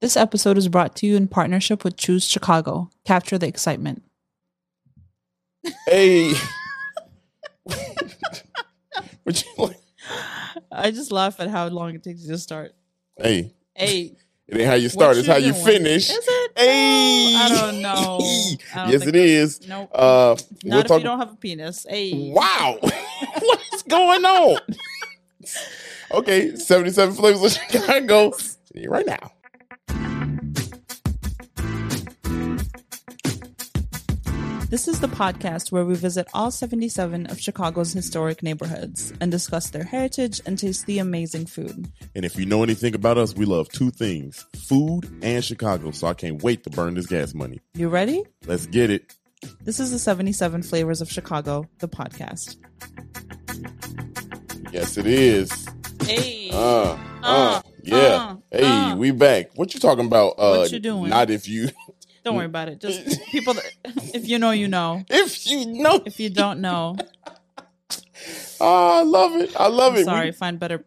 This episode is brought to you in partnership with Choose Chicago. Capture the excitement. Hey. What you like? I just laugh at how long it takes you to start. hey, Hey, it ain't how you start, it's how you doing? finish. Is it? Hey. No, I don't know. I don't yes, it is. Nope. Uh, Not we'll if talk. you don't have a penis. Hey. Wow. What's going on? okay, 77 flavors of Chicago. See you right now. This is the podcast where we visit all 77 of Chicago's historic neighborhoods and discuss their heritage and taste the amazing food. And if you know anything about us, we love two things food and Chicago. So I can't wait to burn this gas money. You ready? Let's get it. This is the 77 Flavors of Chicago, the podcast. Yes, it is. Hey. Uh, uh, Uh, yeah. uh, hey, uh. we back. What you talking about? Uh, What you doing? Not if you, Don't worry mm. about it. Just people that, if you know, you know. if you know. If you don't know, Oh, I love it. I love I'm it. sorry, We- find better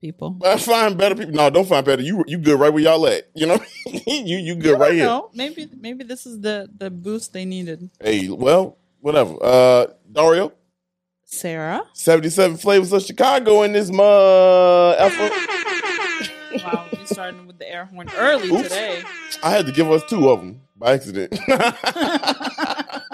people. I find better people. No, don't find better. You you good right where y'all at. You know, you you good right here. No, maybe maybe this is the the boost they needed. Hey, well, whatever. Uh, Dario, Sarah. seventy-seven flavors of Chicago in this mud effort. Wow, we starting with the air horn early Oops. today. I had to give us two of them by accident.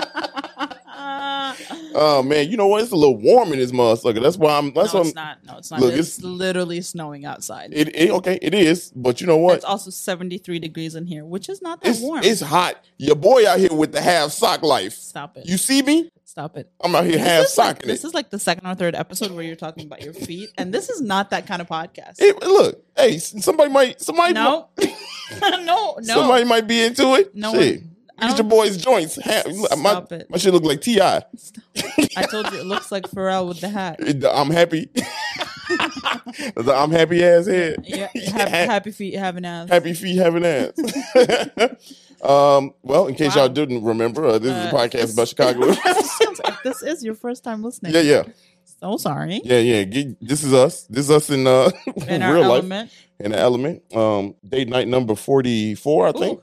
oh man, you know what? It's a little warm in this motherfucker. That's why I'm. That's no, it's I'm. not. No, it's not. Look, it's, it's- literally snowing outside. It, it okay. It is, but you know what? it's also 73 degrees in here, which is not that It's warm. it's hot. Your boy out here with the half sock life. Stop it. You see me? Stop it. I'm out here This half is, like, socking this is like the second or third episode where you're talking about your feet, and this is not that kind of podcast. It- look, hey, somebody might, somebody, no, no, no. somebody might be into it. No Shit. one- I Look at your boy's joints. My, it. my shit look like Ti. I told you it looks like Pharrell with the hat. I'm happy. The I'm happy ass head. Yeah, happy, happy feet having ass. Happy feet having ass. um, well, in case Wow. y'all didn't remember, uh, this is Uh, a podcast this- about Chicago. if this is your first time listening, yeah, yeah, so sorry. yeah, yeah. This is us. This is us in uh, In our real life element, in the element. Um, date night number forty four, I think.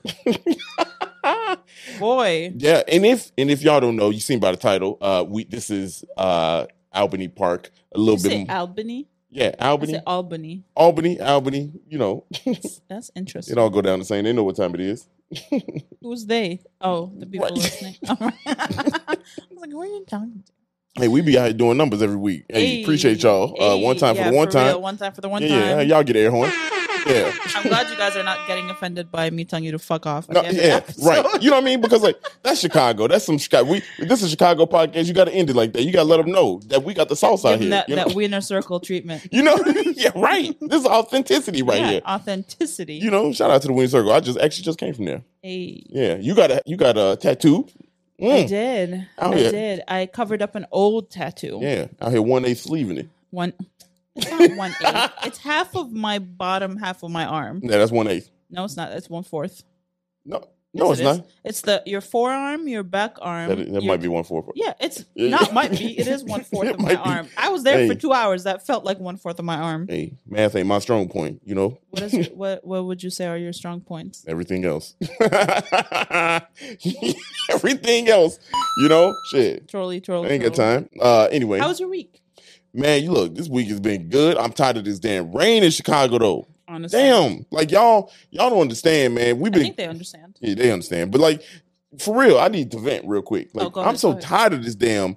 boy, Yeah, and if and if y'all don't know, you seen by the title, uh, we this is uh Albany Park, a little you bit. Albany. yeah, Albany, Albany. Albany, Albany. You know, That's interesting. it all go down the same. They know what time it is. Who's they? Oh, the people Right. listening. I was like, who are you talking to? Hey, we be out here doing numbers every week. Hey, appreciate y'all. Uh, one time yeah, for the one time. real, one time for the one yeah, time. yeah, y'all get air horn. Yeah. I'm glad you guys are not getting offended by me telling you to fuck off. No, the end of yeah, right. You know what I mean? Because like that's Chicago. That's some Chicago. We this is a Chicago podcast. You got to end it like that. You got to let them know that we got the sauce out here. that, you, know? that winner circle treatment. you know? yeah, right. This is authenticity right yeah, here. authenticity. You know, shout out to the winner Circle. I just actually just came from there. hey, Yeah, you got a you got a tattoo. I Mm. did. Oh, I yeah. did. I covered up an old tattoo. Yeah, out here one eighth sleeving it. One. It's not one eighth. it's half of my bottom half of my arm. Yeah, that's one eighth. No, it's not. It's one fourth. No, no, Yes, it's it not. It's the your forearm, your back arm. That, that your- might be one fourth. Yeah, it's Yeah. not might be. It is one fourth of my be. arm. I was there for two hours. That felt like one fourth of my arm. Hey, math ain't my strong point. You know, What is what what would you say are your strong points? everything else. everything else. You know, shit. Trolley, trolley. I ain't got time. Uh, anyway, How was your week? Man, you look. This week has been good. I'm tired of this damn rain in Chicago, though. Honestly, Damn, like y'all, y'all don't understand, man. We've been. I think they understand. Yeah, they understand. But like for real, I need to vent real quick. Oh, like Oh, I'm ahead, so tired of this damn.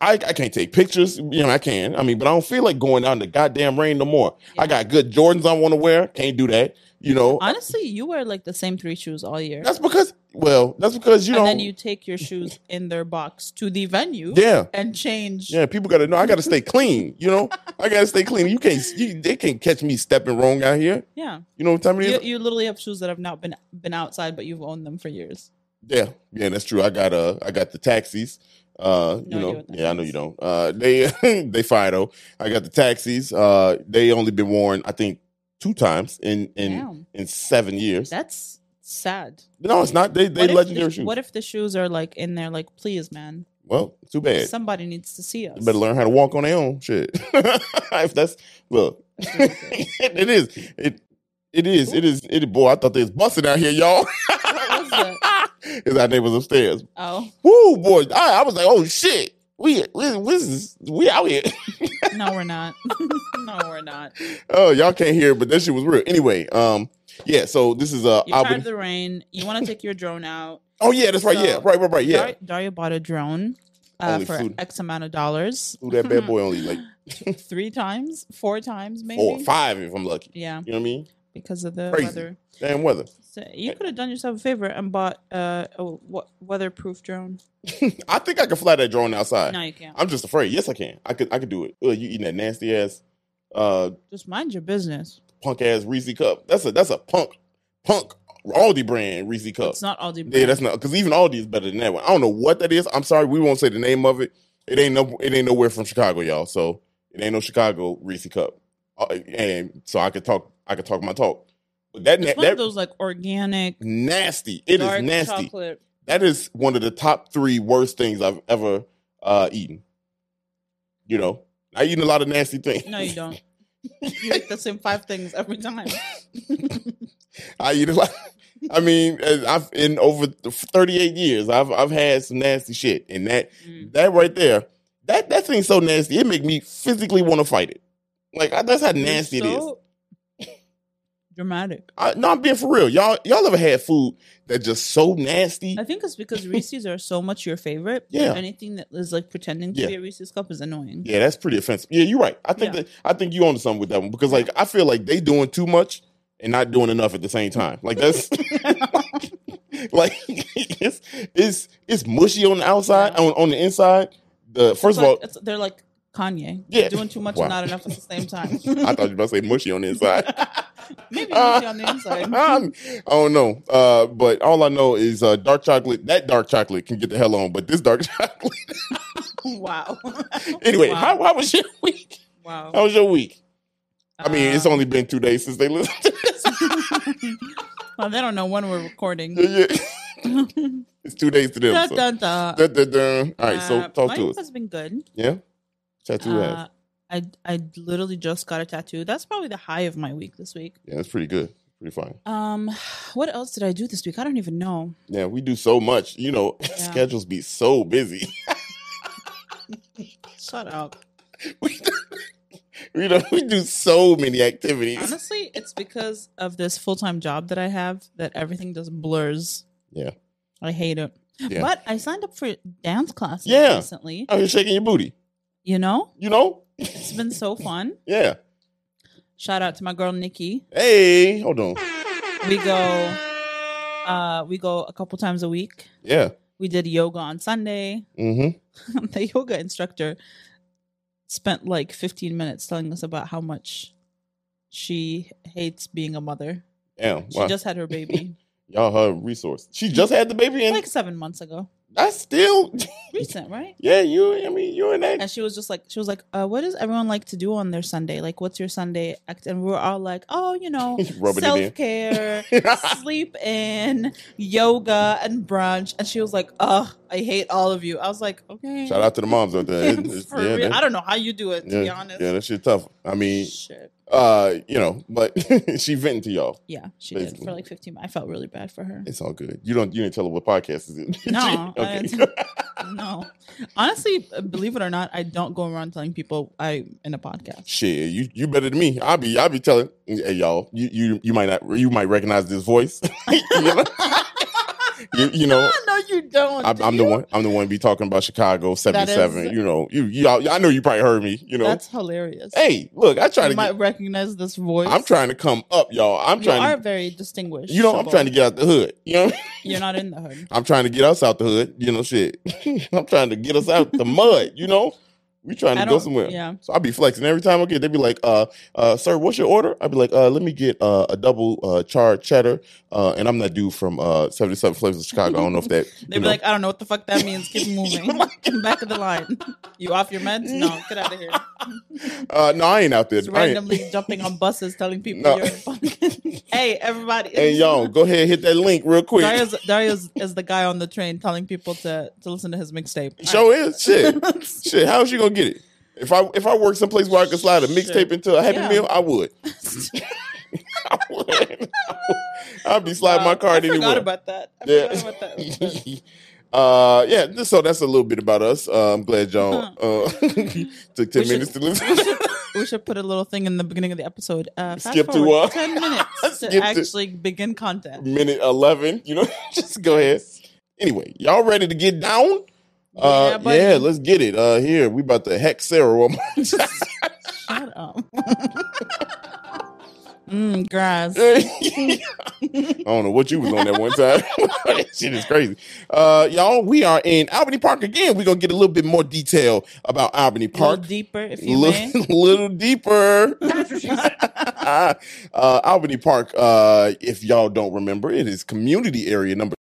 I, I can't take pictures. You know, I can. I mean, but I don't feel like going out in the goddamn rain no more. I got good Jordans I want to wear. Can't do that. You know, Honestly, you wear like the same three shoes all year, that's because well, that's because you and know. then you take your shoes in their box to the venue, yeah, and change. yeah. People got to know. I got to stay clean. You know, I got to stay clean. You can't. You, they can't catch me stepping wrong out here. Yeah. You know what time it is? You, you literally have shoes that have not been been outside, but you've owned them for years. Yeah, yeah, that's true. I got uh I got the taxis. Uh, you No idea know, yeah, I know you don't. Uh, they they fire though. I got the taxis. Uh, they only been worn, I think, two times in in Damn. in seven years. That's sad. no, it's not. They they What legendary the, shoes. What if the shoes are like in there, like, please, man, well, too bad. somebody needs to see us. You better learn how to walk on their own. Shit. if that's look, it is. It It is. It is. It boy. I thought they was busting out here, y'all. What was that? Is our neighbors upstairs? Oh Woo, boy! I, I was like, oh shit, we we we, we out here. no, we're not. no, we're not. oh, y'all can't hear, but that shit was real. Anyway, um, yeah. So this is uh You're tired of the rain. You want to take your drone out. oh yeah, that's right. So, yeah, right, right, right. Yeah, Dar- Daria bought a drone uh, for food. X amount of dollars. Ooh, that bad boy only like Three times, four times, maybe. four, five if I'm lucky. Yeah, You know what I mean? because of the Crazy. weather. Damn weather. So you could have done yourself a favor and bought uh, a w- weatherproof drone. I think I can fly that drone outside. No, you can't. I'm just afraid. Yes, I can. I could. I could do it. Ugh, you eating that nasty ass, uh, Just mind your business. punk ass Reese cup. That's a that's a punk punk Aldi brand Reese cup. It's not Aldi. Yeah, that's not because even Aldi is better than that one. I don't know what that is. I'm sorry, we won't say the name of it. It ain't no. It ain't nowhere from Chicago, y'all. So it ain't no Chicago Reese cup. Uh, and so I could talk. I could talk my talk. That It's na- one that of those like organic, nasty. It is nasty. chocolate. That is one of the top three worst things I've ever uh eaten. You know, I eat a lot of nasty things. No, you don't. you eat the same five things every time. I eat a lot. I mean, I've in over 38 years, I've I've had some nasty shit, and that Mm. that right there, that that thing's so nasty, it make me physically want to fight it. Like that's how nasty it is. Dramatic. I, no, I'm being for real. Y'all y'all ever had food that just so nasty? I think it's because Reese's are so much your favorite. Yeah. Anything that is like pretending to Yeah. be a Reese's cup is annoying. Yeah, that's pretty offensive. Yeah, you're right. I think Yeah. that I think you onto something with that one because like I feel like they doing too much and not doing enough at the same time. Like that's like it's it's it's mushy on the outside Yeah. on on the inside. The It's first of like- all, it's- they're like Kanye. Yeah. Doing too much Wow. and not enough at the same time. I thought you were about to say mushy on the inside. Maybe Uh, mushy on the inside. I'm- I don't know, uh, but all I know is uh, dark chocolate. That dark chocolate can get the hell on, but this dark chocolate. wow. anyway, Wow. how, how was your week? wow. How was your week? I mean, it's Uh, only been two days since they listened to this. well, they don't know when we're recording. Yeah, it's two days to them. Dun, so. dun, dun. Dun, dun, dun. All right, so Uh, talk my to week us. has been good. Yeah, tattoo Uh, ass. I I literally just got a tattoo. That's probably the high of my week this week. Yeah, that's pretty good. Pretty fine. Um, what else did I do this week? I don't even know. Yeah, we do so much. You know, schedules be so busy. Shut up. we, know we do so many activities. Honestly, it's because of this full time job that I have that everything just blurs. Yeah. I hate it. Yeah. But I signed up for dance classes Yeah. recently. Oh, you're shaking your booty. You know, You know? it's been so fun. Yeah. Shout out to my girl Nikki. Hey, hold on. We go, uh, we go a couple times a week. Yeah. We did yoga on Sunday. Mm-hmm. the yoga instructor spent like 15 minutes telling us about how much she hates being a mother. Yeah. She Wow. just had her baby Y'all her resource. She just had the baby and like seven months ago. That's still Recent, right? Yeah, you I mean you and that And she was just like, she was like, uh, "What does everyone like to do on their Sunday? Like, what's your Sunday act?" And we were all like, "Oh, you know, Rubbing it in. self care, sleep in, yoga, and brunch." And she was like, "Ugh, I hate all of you." I was like, "Okay." Shout out to the moms out there. It- For yeah, real. I don't know how you do it, to yeah, be honest. Yeah, that shit tough. I mean, Shit. Uh, you know, but she venting to y'all. Yeah, she did for like 15. I felt really bad for her. It's all good. You don't you didn't tell her what podcast is it? No, okay. no, honestly, believe it or not, I don't go around telling people I in a podcast. Shit, you you better than me. I'll be I'll be telling hey y'all, you you you might not you might recognize this voice. you know, you, you know no, you don't. I'm, do the you? one. I'm the one be talking about Chicago seventy seven. is- You know, you y'all. I know you probably heard me. You know, That's hilarious. hey, look, I try you to. might Get, recognize this voice. I'm trying to come up, y'all. I'm You trying. are to, very distinguished. you know, I'm trying to get out the hood. You know, You're not in the hood. I'm trying to get us out the hood. You know, shit. I'm trying to get us out the mud. You know, we trying to go somewhere. yeah. So I'll be flexing every time I get. They be like, "Uh, uh, sir, what's your order?" I'll be like, "Uh, let me get uh, a double uh charred cheddar." Uh, and I'm that dude from uh 77 Flavors of Chicago. I don't know if that. They'd be know. like, I don't know what the fuck that means. Keep moving. Back of the line. You off your meds? No, get out of here. uh, no, I ain't out there. Just randomly jumping on buses telling people No. hey, everybody. Hey, y'all, go ahead and hit that link real quick. Darius, Darius is the guy on the train telling people to, to listen to his mixtape. Show is shit. shit. How is she gonna get it? If I if I work someplace where I could slide a mixtape into a Happy Yeah. Meal, I would. I would. I'd be sliding my Wow, card I forgot anywhere. about that. I Yeah. forgot about that. uh, yeah. So that's a little bit about us. Uh, I'm glad y'all uh, took ten We should- minutes to listen. we, should, we should put a little thing in the beginning of the episode. Uh, fast Skip to, uh, 10 minutes to to- actually begin content. Minute eleven. You know, just go ahead. Anyway, y'all ready to get down? Uh, Yeah, yeah, let's get it. Uh, here we about to hex Sarah. one more time. Shut up. mm, grass. I don't know what you was on that one time. that shit is crazy. Uh, y'all, we are in Albany Park again. We're gonna get a little bit more detail about Albany A little Park. deeper, if you a little deeper. uh, Albany Park, uh, if y'all don't remember, it is community area number.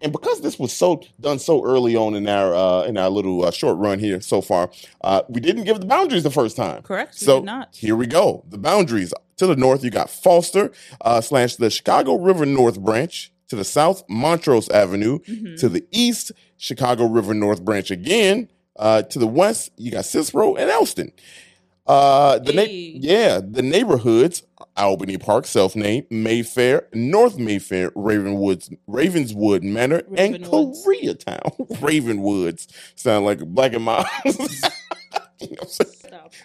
And because this was so done so early on in our uh, in our little uh, short run here so far, uh, we didn't give the boundaries the first time. Correct. So not. here we go. The boundaries to the north, you got Foster uh, slash the Chicago River North Branch. To the south, Montrose Avenue. Mhm. To the east, Chicago River North Branch again. Uh, to the west, you got Cicero and Elston. Uh, the na- yeah, the neighborhoods: Albany Park, self-named Mayfair, North Mayfair, Ravenwoods, Ravenswood Manor, and Ravenwoods. Koreatown. Ravenwoods sound like black and mild. You know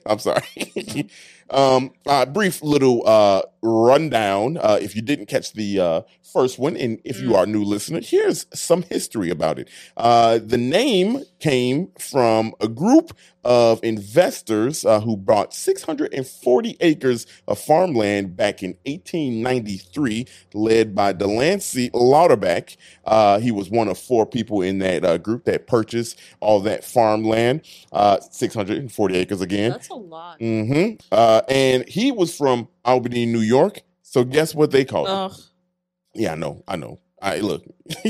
I'm saying? Stop. I'm sorry. um, uh, brief little uh, rundown. Uh, if you didn't catch the uh, first one, and if you Mm. are a new listener, here's some history about it. Uh, the name came from a group of investors uh, who bought 640 acres of farmland back in 1893, led by Delancey Louderback. Uh, he was one of four people in that uh, group that purchased all that farmland, uh, 640 acres again. That's a lot. Mm-hmm. Uh, and he was from Albany, New York. So guess what they called him? Ugh. Yeah, I know, I know. I look,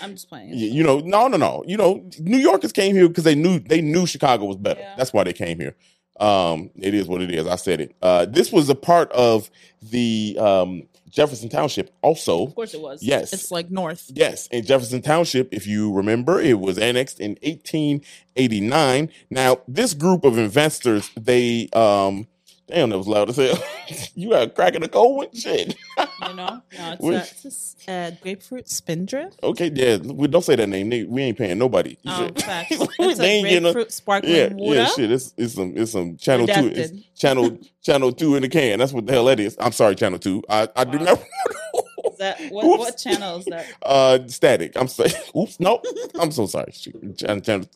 I'm just playing. you you know, no, no, no. You know, New Yorkers came here because they knew they knew Chicago was better. Yeah. That's why they came here. Um, it is what it is. I said it. Uh, this was a part of the um, Jefferson Township. Also, Of course it was. Yes. It's like north. Yes, in Jefferson Township, if you remember, it was annexed in 1889. Now, this group of investors, they um damn that was loud as hell. you got a crack in the cold one? Shit. You know? No, it's, a, it's a grapefruit spindrift. Okay, yeah, we don't say that name. They- We ain't paying nobody. Oh, facts. They It's a ain't getting no- grapefruit sparkling yeah, water. yeah, shit. It's it's some it's some channel two. It's channel channel two in the can. That's what the hell that is. I'm sorry, channel two. I, I do Wow. not that what, Oops. what channel is that? Uh, static. I'm sorry. Oops. No, I'm so sorry. Channel.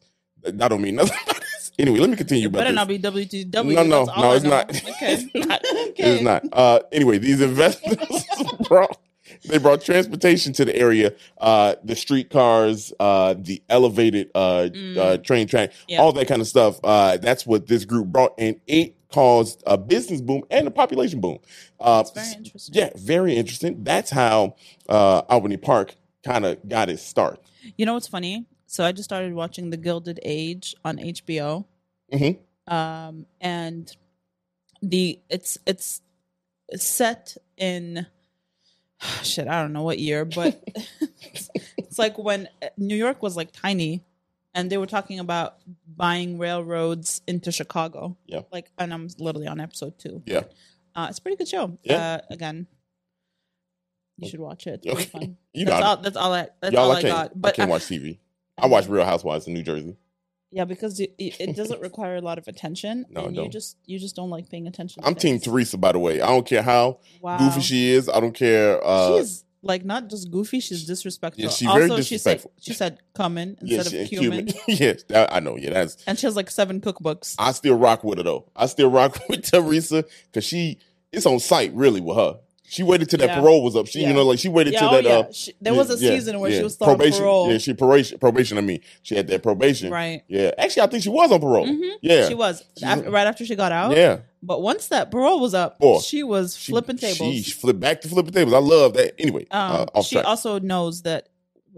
I don't mean nothing. Anyway, let me continue It about better not be WTW. No, no, no, it's not. Okay. It's not. okay. It's not. Uh, anyway, these investors brought they brought transportation to the area. Uh, the streetcars, uh, the elevated uh, Mm. uh, train track, Yeah. all that kind of stuff. Uh, that's what this group brought, and it caused a business boom and a population boom. Uh, very interesting. yeah, very interesting. That's how uh, Albany Park kind of got its start. You know what's funny? So I just started watching The Gilded Age on HBO. Mhm. Um, and the it's it's set in shit, I don't know what year, but it's, it's like when uh, New York was like tiny and they were talking about buying railroads into Chicago. Yeah. Like and I'm literally on episode 2. Yeah. Uh, it's a pretty good show. Yeah. Uh, again, you should watch it. It's Okay. fun. You that's I- all. That's all I. That's y'all, all I I, got. I can't watch TV. I watch Real Housewives in New Jersey. yeah, because it, it doesn't require a lot of attention, No, and you just you just don't like paying attention. to I'm Team. Teresa, by the way. I don't care how Wow. goofy she is. I don't care. Uh, she's like not just goofy; she's disrespectful. Yeah, she's also, very she said disrespectful. she said "cumin" yeah, instead she- of cumin, yes, that, I know. Yeah, that's. and she has like seven cookbooks. I still rock with her though. I still rock with Teresa because she it's on site really with her. She waited till that Yeah. parole was up. She, Yeah. you know, like she waited yeah, till oh, that. Uh, She, there was a season where she was still probation. on parole, Yeah, she probation. Probation. I mean, she had that probation. right? Yeah, actually, I think she was on parole. Mhm. Yeah, She was after, right after she got out. yeah. But once that parole was up, Boy, she was She- flipping tables. she flipped back to flipping tables. I love that. Anyway, Um, uh, she track. also knows that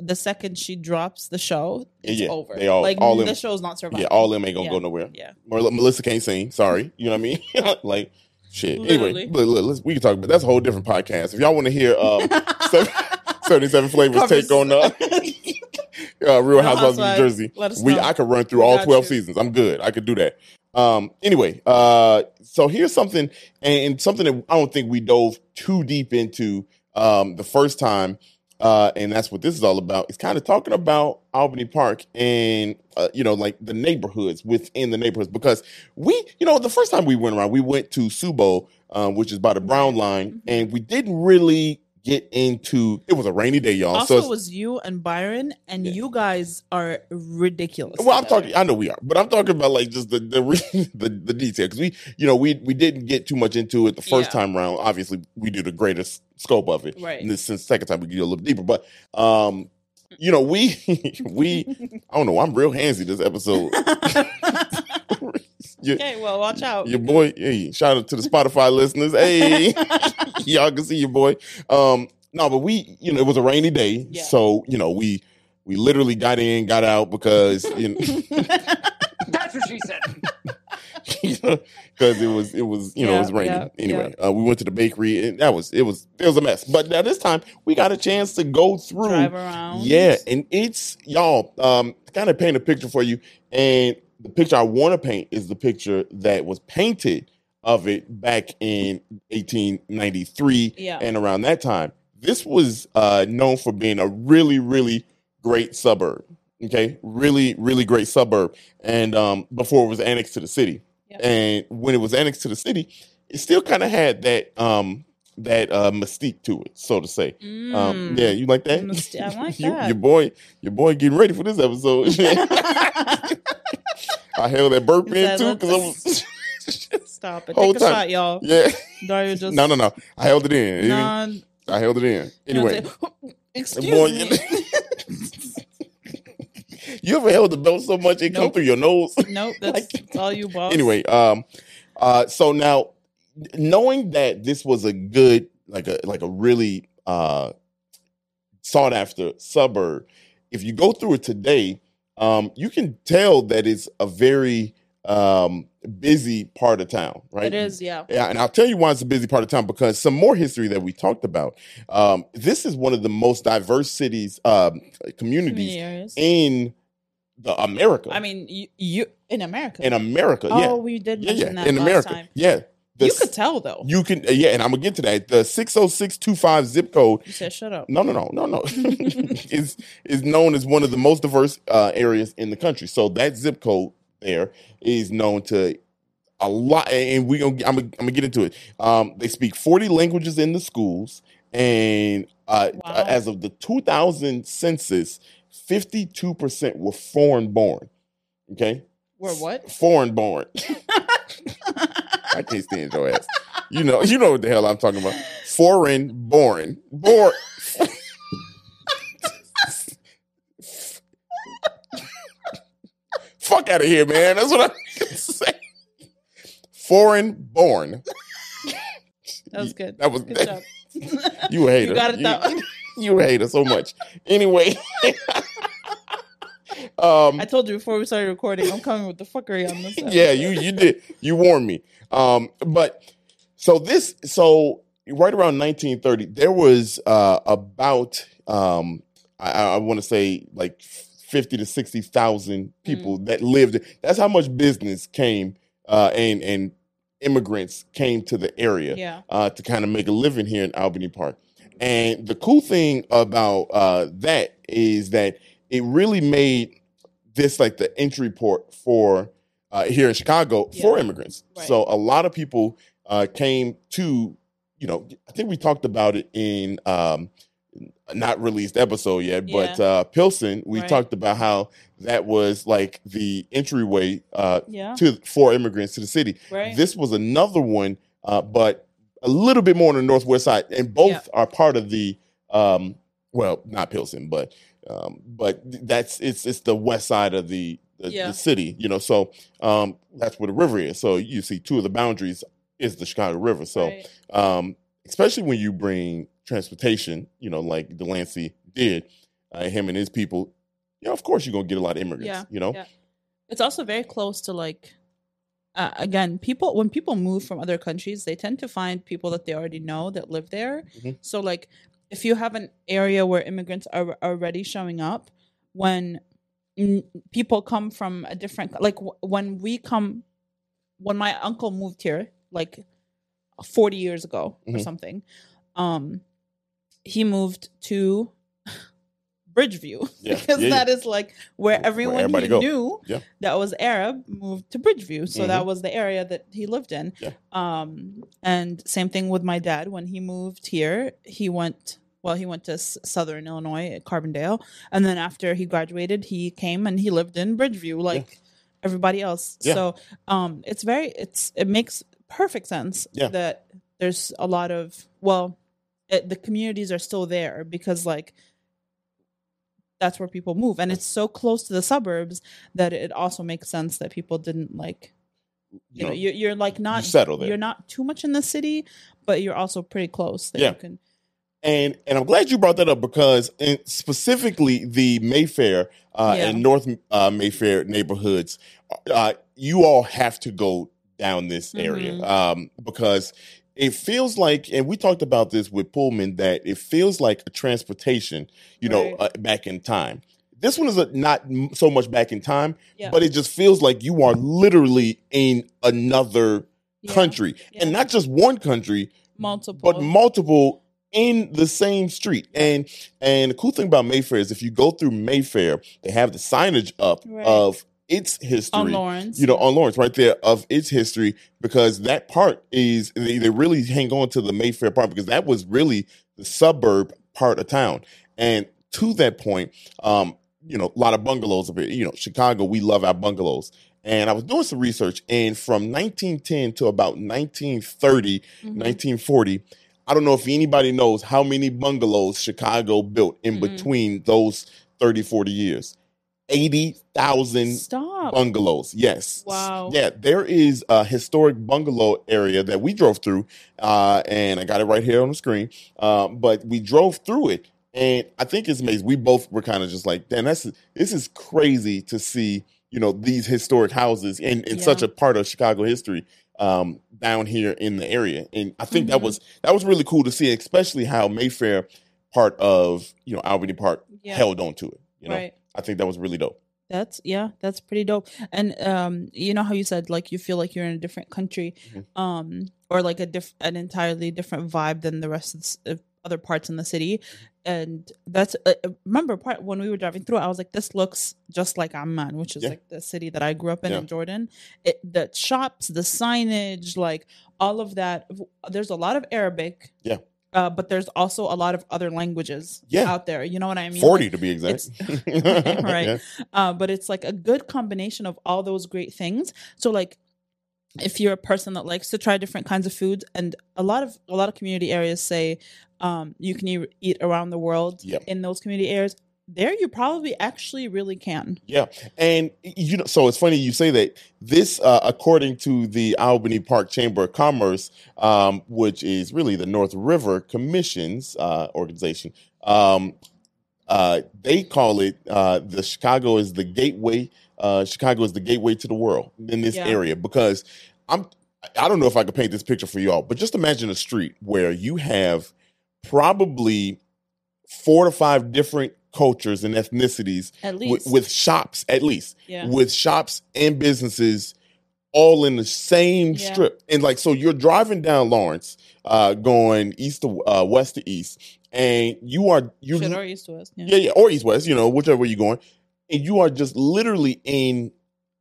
the second she drops the show, it's Yeah, over. they all- like all the them- show's not surviving. yeah, all them ain't gonna Yeah. go nowhere. Yeah. Melissa can't sing. Sorry, you know what I mean? like shit. Literally. Anyway, look, look, let's, we can talk about that's a whole different podcast. If y'all want to hear um, seven- 77 flavors Covers- take on uh, uh, Real Housewives of New Jersey, let us we know. I could run through We all 12 you. seasons. I'm good. I could do that. Um, anyway, uh, so here's something, and something that I don't think we dove too deep into um, the first time, uh, and that's what this is all about. It's kind of talking about Albany Park and uh, you know, like the neighborhoods within the neighborhoods, because we, you know, the first time we went around, we went to Subo, um, which is by the Brown Line, Mhm. and we didn't really get into. It was a rainy day, y'all. Also, so it was you and Byron, and Yeah. you guys are ridiculous. Well, I'm talking. I know we are, but I'm talking about like just the the the, the detail because we, you know, we we didn't get too much into it the first Yeah. time round. Obviously, we do the greatest scope of it. Right. And this since second time we get a little deeper, but um, you know, we we I don't know. I'm real handsy this episode. your, okay, well, watch out. your boy, hey, shout out to the Spotify listeners. Hey, y'all can see your boy. Um, no, but we, you know, it was a rainy day, Yeah. so you know, we we literally got in, got out because you know. That's what she said. because it was it was you know it was raining. yeah, anyway, Uh, we went to the bakery and that was it was it was a mess. But now this time we got a chance to go through. Drive around. Yeah, and it's y'all um kind of paint a picture for you. And the picture I want to paint is the picture that was painted of it back in 1893 Yeah. and around that time. This was uh known for being a really really great suburb. Okay, really really great suburb, and um before it was annexed to the city. Yeah. And when it was annexed to the city, it still kind of had that um that uh mystique to it, so to say. Um, Mm. yeah, you like that? I like You- that. Your boy, your boy, getting ready for this episode. I held that burp in too because I was. Stop it. Whole Take a time. shot, y'all. yeah, Dario just no, no, no. I held it in. Nah, I held it in. Anyway, excuse boy, me. you ever held the belt so much it come through your nose? nope, that's, Like- that's all you, boss. anyway, um, uh, so now knowing that this was a good, like a like a really uh sought after suburb, if you go through it today, um, you can tell that it's a very um busy part of town, right? it is, yeah. Yeah, and I'll tell you why it's a busy part of town because some more history that we talked about. Um, this is one of the most diverse cities, um, communities in the America. I mean, you, you in America. in America, oh, yeah, we did yeah, mention yeah, that in last America, time. yeah. The You could tell though. you can, uh, yeah, and I'm gonna get to that. The six zero six two five zip code. You said shut up. No, no, no, no, no. is is known as one of the most diverse uh, areas in the country. So that zip code there is known to a lot, and we gonna I'm gonna, I'm gonna get into it. Um, they speak 40 languages in the schools, and uh, Wow. as of the 2000 census, 52 percent were foreign born. Okay, We're what? foreign born. I can't stand your ass. You know, you know what the hell I'm talking about. Foreign born. Born. Fuck out of here, man. That's what I'm saying. Foreign born. That was good. That was Good job. You hate hater. You you, you a hater so much. Anyway. um I told you before we started recording, I'm coming with the fuckery on this. yeah, you you did. You warned me. Um, but so this so right around 1930, there was uh about um I, I want to say like 50 to 60,000 people that lived. That's how much business came uh and and immigrants came to the area Yeah. uh, to kind of make a living here in Albany Park. And the cool thing about uh, that is that it really made this like the entry port for uh, here in Chicago for immigrants. Right. So a lot of people uh, came to, you know, I think we talked about it in um, not released episode yet, but Yeah. uh, Pilsen, we Right. talked about how that was like the entryway uh, Yeah. to for immigrants to the city. Right. This was another one, uh, but a little bit more on the northwest side, and both Yeah. are part of the. Um, well, not Pilsen, but um, but that's it's it's the west side of the the, Yeah. the city, you know. So um, that's where the river is. So you see, two of the boundaries is the Chicago River. So Right. um, especially when you bring transportation, you know, like Delancey did, uh, him and his people, you know, of course you're gonna get a lot of immigrants, Yeah, you know. yeah. It's also very close to like uh, again, people when people move from other countries, they tend to find people that they already know that live there. Mhm. So like if you have an area where immigrants are already showing up, when people come from a different like when we come when my uncle moved here, like 40 years ago or Mhm. something, um, he moved to Bridgeview Yeah, because yeah, that is like where Where everyone everybody he go. knew that was Arab moved to Bridgeview. So that Mhm. was the area that he lived in. Um, and same thing with my dad when he moved here. He went well, he went to S- Southern Illinois at Carbondale, and then after he graduated, he came and he lived in Bridgeview like everybody else. Yeah. So um, it's very it's it makes perfect sense Yeah. that there's a lot of well, it, the communities are still there because like that's where people move and it's so close to the suburbs that it also makes sense that people didn't like you know you're, you're like not settle there. you're not too much in the city but you're also pretty close that Yeah. you can And and I'm glad you brought that up because in specifically the Mayfair uh, Yeah. and North uh, Mayfair neighborhoods, uh, you all have to go down this area Mhm. um, because it feels like, and we talked about this with Pullman, that it feels like a transportation, you know, Right. uh, back in time. This one is a, not m- so much back in time, yeah but it just feels like you are literally in another yeah. country, and not just one country, multiple but multiple in the same street. And and the cool thing about Mayfair is if you go through Mayfair, they have the signage up Right. of its history. on Lawrence You know, on Lawrence, right there, of its history, because that part is they, they really hang on to the Mayfair part because that was really the suburb part of town. And to that point, um, you know, a lot of bungalows up here. You know, Chicago, we love our bungalows. And I was doing some research, and from 1910 to about 1930, Mhm. 1940. I don't know if anybody knows how many bungalows Chicago built in Mm-mm. between those 30, 40 years. 80,000 stop bungalows. Yes. Wow. Yeah, there is a historic bungalow area that we drove through, uh, and I got it right here on the screen. Uh, but we drove through it, and I think it's amazing. We both were kind of just like, "Damn, that's this is crazy to see." You know these historic houses in, in such a part of Chicago history um, down here in the area, and I think that Mhm. was that was really cool to see, especially how Mayfair part of you know Albany Park yeah held on to it. You know, right I think that was really dope. That's yeah, that's pretty dope. And um, you know how you said like you feel like you're in a different country, Mhm. um, or like a diff an entirely different vibe than the rest of the, of other parts in the city. And that's uh, uh, remember part when we were driving through, I was like, this looks just like Amman, which is Yeah. like the city that I grew up in Yeah. in Jordan. It, the shops, the signage, like all of that. There's a lot of Arabic. Yeah. Uh, but there's also a lot of other languages Yeah. out there. You know what I mean? Forty Like, to be exact. right. Yeah. uh, but it's like a good combination of all those great things. So like if you're a person that likes to try different kinds of foods and a lot of a lot of community areas say um, you can eat, eat around the world Yep. in those community areas there you probably actually really can Yeah, and you know, so it's funny you say that. This, uh, according to the Albany Park Chamber of Commerce, um, which is really the North River Commission's uh, organization, um, uh, they call it uh, the Chicago is the gateway. Uh, Chicago is the gateway to the world in this Yeah. area because I'm. I don't know if I could paint this picture for y'all, but just imagine a street where you have probably four to five different cultures and ethnicities at with, least with shops at least yeah with shops and businesses all in the same Yeah. strip and like so you're driving down lawrence uh going east to uh west to east and you are you or east to west yeah. yeah yeah or east west you know whichever way you're going and you are just literally in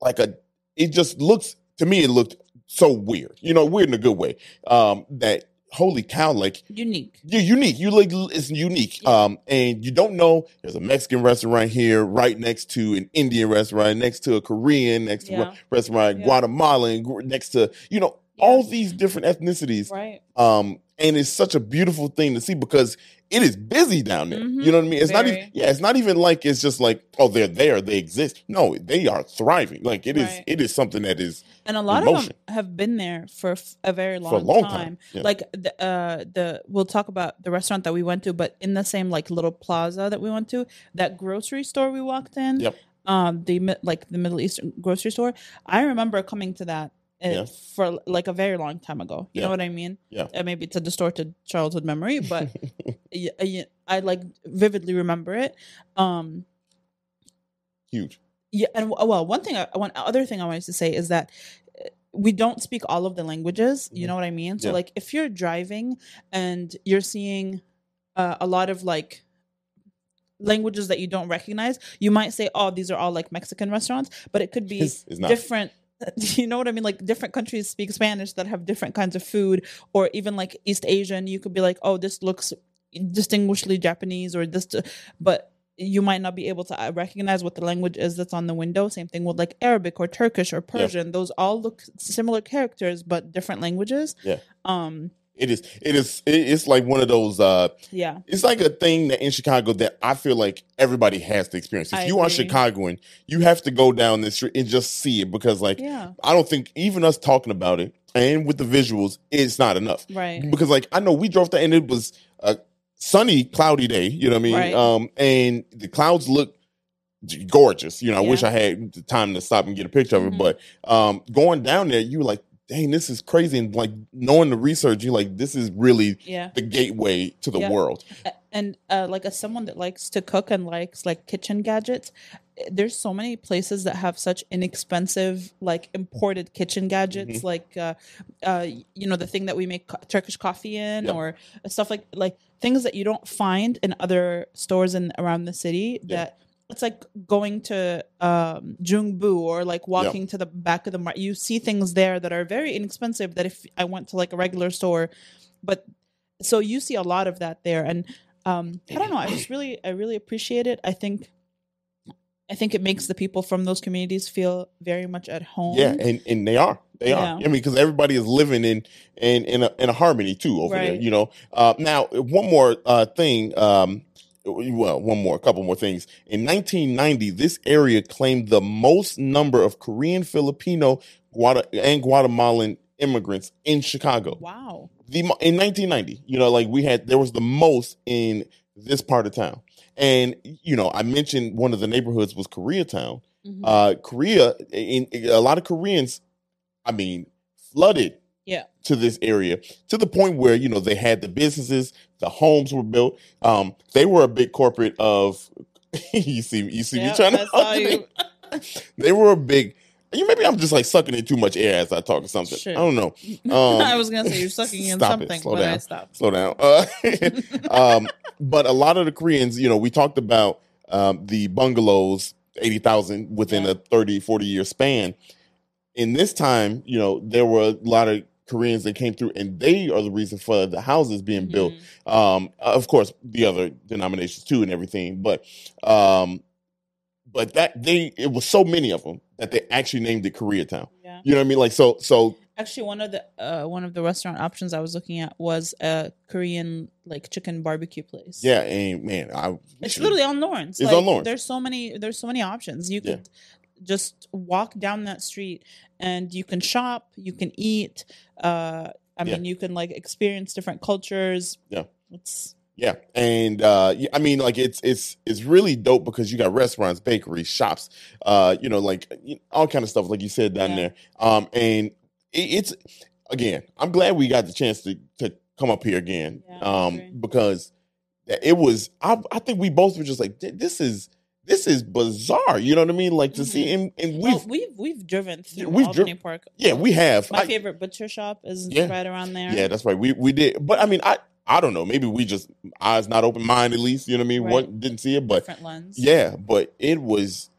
like a it just looks to me it looked so weird you know weird in a good way um that holy cow like unique you're unique. You like it's unique. Yeah. Um, and you don't know there's a Mexican restaurant here, right next to an Indian restaurant, next to a Korean, next to a restaurant, Yeah. Guatemalan, next to you know Yeah. all these different ethnicities. right Um, and it's such a beautiful thing to see because it is busy down there. Mhm. You know what I mean? It's not even yeah, it's not even like it's just like oh they're there, they exist. No, they are thriving. Like it is Right. it is something that is and a lot Emotion. of them have been there for a very long, for a long time. time. Yeah. like the uh the we'll talk about the restaurant that we went to but in the same like little plaza that we went to that grocery store we walked in Yep. um the like the middle eastern grocery store i remember coming to that Yeah. for like a very long time ago you Yeah. know what i mean Yeah. uh, maybe it's a distorted childhood memory but I like vividly remember it um huge. yeah, and well, one thing, I, one other thing I wanted to say is that uh, we don't speak all of the languages. You Mhm. know what I mean? So Yeah. like if you're driving and you're seeing uh, a lot of like languages that you don't recognize, you might say, "Oh, these are all like Mexican restaurants," but it could be It's- it's different. You know what I mean? Like different countries speak Spanish that have different kinds of food, or even like East Asian. You could be like, "Oh, this looks distinguishedly Japanese," or this, but you might not be able to uh, recognize what the language is that's on the window. Same thing with like Arabic or Turkish or Persian. Those all look similar characters but different languages. Yeah. Um. It is. It is. it- It's like one of those. uh Yeah. It's like a thing that in Chicago that I feel like everybody has to experience. If I you are agree. Chicagoan, you have to go down the street and just see it because, like, Yeah. I don't think even us talking about it and with the visuals, it's not enough. Right. Because, like, I know we drove there and it was a sunny, cloudy day. You know what I mean? Right. Um, and the clouds look gorgeous. You know, I wish Yeah. I had the time to stop and get a picture of it. Mhm. But um, going down there, you were like, dang, this is crazy. And like knowing the research, you're like, this is really Yeah. the gateway to the Yeah. world. And uh, like as someone that likes to cook and likes like kitchen gadgets eh, there's so many places that have such inexpensive like imported kitchen gadgets Mhm. like uh, uh, you know the thing that we make co- turkish coffee in or stuff like like things that you don't find in other stores in around the city that it's like going to um Joong Boo or like walking to the back of the market. You see things there that are very inexpensive that if I went to like a regular store, but so you see a lot of that there. And um I don't know, I just really I really appreciate it. I think I think it makes the people from those communities feel very much at home. Yeah, and, and they are. They are. Yeah. I mean, because everybody is living in in in a, in a harmony too over there. You know. Uh, now, one more uh, thing. Um, well, one more, a couple more things. In 1990, this area claimed the most number of Korean, Filipino, Guata- and Guatemalan immigrants in Chicago. Wow. The in 1990, you know, like we had, there was the most in this part of town. And you know, I mentioned one of the neighborhoods was Koreatown Mhm. uh korea in, in- a lot of koreans i mean flooded Yeah. to this area to the point where you know they had the businesses the homes were built um they were a big corporate of you see you see me trying to they were a big you maybe i'm just like sucking in too much air as i talk or something i don't know Um, I was gonna say you're sucking in stop it. Slow but I down. stopped. slow down. Uh, um, but a lot of the Koreans, you know, we talked about um, the bungalows, 80,000 within Yeah. a 30, 40 year span. In this time, you know, there were a lot of Koreans that came through and they are the reason for the houses being built. Mhm. Um, of course, the other denominations too and everything, but um, but that they it was so many of them that they actually named it Koreatown. Yeah. You know what I mean? Like so so Actually, one of the uh, one of the restaurant options I was looking at was a Korean like chicken barbecue place. yeah, and man, I it's literally on Lawrence. It's Like, on Lawrence. There's so many. There's so many options. You Yeah. Just walk down that street and you can shop. You can eat. Uh, I Yeah. mean, you can like experience different cultures. Yeah. It's Yeah, and uh, I mean, like it's it's it's really dope because you got restaurants, bakeries, shops, uh, you know, like all kind of stuff, like you said down Yeah. there. Um, and it, it's again, I'm glad we got the chance to to come up here again, Yeah, um, because it was. I I think we both were just like, this is this is bizarre. You know what I mean? Like to see, mm-hmm. and, and we've well, we've we've driven through we've Albany dri- Park. yeah, we have. My I- favorite butcher shop is Yeah. right around there. Yeah, that's right. We we did, but I mean, I I don't know. Maybe we just eyes not open mind at least. You know what I mean? Right. What didn't see it, but different lens. yeah, but it was.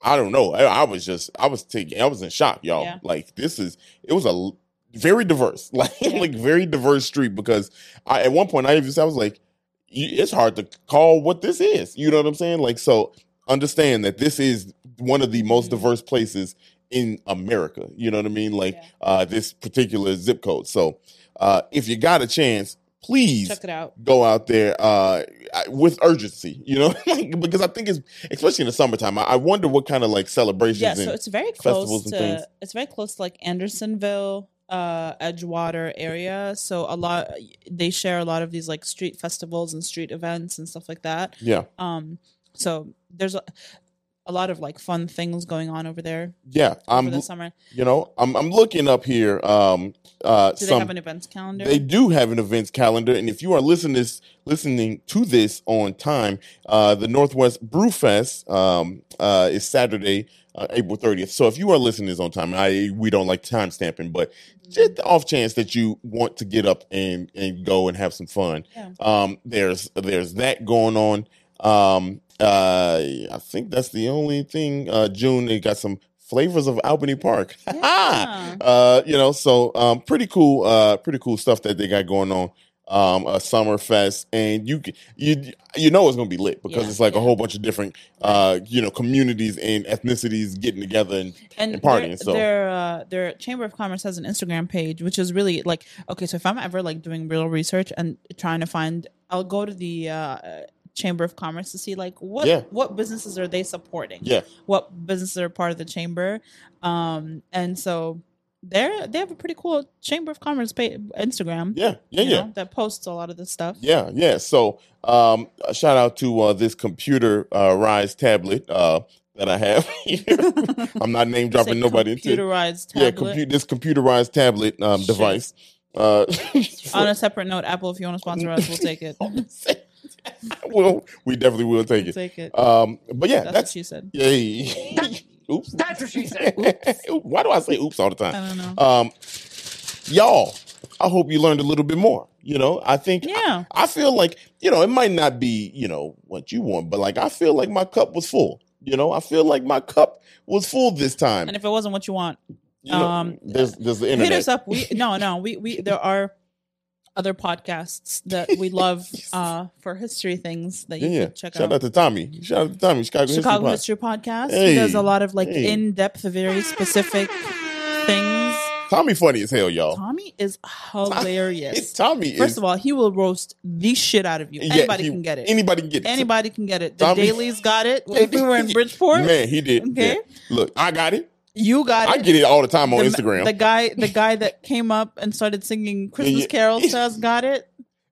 I don't know. I, I was just I was taking I was in shock, y'all. Yeah. Like this is it was a very diverse, like Yeah. like very diverse street because I at one point I even said I was like, it's hard to call what this is. You know what I'm saying? Like so, understand that this is one of the most Mhm. diverse places in America. You know what I mean? Like Yeah. uh, this particular zip code. So uh, if you got a chance, please Check it out. go out there uh with urgency you know because i think it's especially in the summertime i, I wonder what kind of like celebrations Yeah, so it's very close to it's very close to like Andersonville, uh, Edgewater area. So a lot they share a lot of these like street festivals and street events and stuff like that. yeah Um, so there's a, a lot of like fun things going on over there yeah i'm the summer. you know i'm i'm looking up here um uh Do they some have an events calendar? They do have an events calendar, and if you are listening this listening to this on time, uh, the Northwest Brew Fest um, uh, is Saturday, uh, April 30th. So if you are listening this on time, I we don't like time stamping, but just the off chance that you want to get up and and go and have some fun, Yeah. um, there's there's that going on. Um, uh, I think that's the only thing. Uh, June they got some flavors of Albany Park. Yeah. uh, you know, so um, pretty cool. Uh, pretty cool stuff that they got going on. Um, a summer fest, and you you you know it's gonna be lit because Yeah, it's like a whole bunch of different uh you know communities and ethnicities getting together and and, and partying, Their, so- their uh, their chamber of commerce has an Instagram page, which is really like okay. So if I'm ever like doing real research and trying to find, I'll go to the uh, chamber of commerce to see like what Yeah. what businesses are they supporting, yeah what businesses are part of the chamber, um, and so they're they have a pretty cool chamber of commerce page, Instagram, yeah yeah yeah know, that posts a lot of this stuff. Yeah, yeah. So, um, shout out to uh, this computer uh, rise tablet uh, that I have here. I'm not name dropping nobody. Computerized yeah, tablet. compu- this computerized tablet um, device. Uh, On a separate note, Apple, if you want to sponsor us, we'll take it. well, we definitely will take it. take it. Um, but yeah, That's, that's, what she said. yay. oops. That's what she said. Why do I say oops all the time? I don't know. Um, y'all, I hope you learned a little bit more. You know, I think Yeah. I, I feel like you know it might not be you know what you want, but like I feel like my cup was full. You know, I feel like my cup was full this time. And if it wasn't what you want, You know, um, there's there's the hit internet. us up. We no, no, we we there are other podcasts that we love uh for history things that you Yeah, could check Shout out. Shout out to Tommy. Shout out to Tommy. Chicago, Chicago History History Podcast. Hey, he does a lot of like hey. in depth, very specific things. Tommy funny as hell, y'all. Tommy is hilarious. Tommy is First of all, he will roast the shit out of you. yeah, Anybody he- can get it. Anybody can get it. Anybody can get it. The Tommy- Dailies got it. When we were in Bridgeport, Man, he did. Okay. Yeah. Look, I got it. You got it. I get it all the time on the, Instagram. The guy, the guy that came up and started singing Christmas carols to us got it.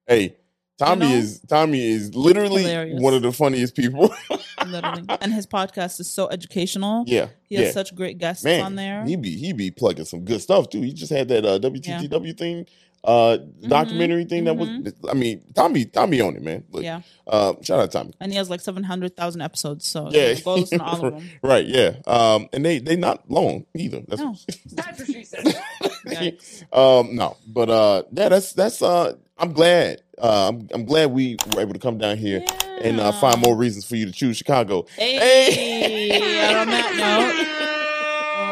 hey, Tommy You know? is Tommy is literally Hilarious. one of the funniest people. Literally, and his podcast is so educational. yeah, he has yeah. such great guests Man, on there. he be he be plugging some good stuff too. He just had that uh, WTTW thing, uh, documentary thing that was. I mean, Tommy Tommy on it, man. Look, Mm-hmm. yeah, uh, shout out Tommy. and he has like seven hundred thousand episodes. So Yeah, yeah, goes in all of them. right. Yeah, um, and they they not long either. That's No. That's what she said. Um, no, but uh, yeah, that's that's uh, I'm glad. Uh, I'm, I'm glad we were able to come down here and uh, find more reasons for you to choose Chicago. Hey, and on that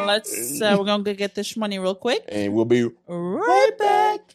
note, let's uh, we're gonna go get this money real quick. And we'll be Right back.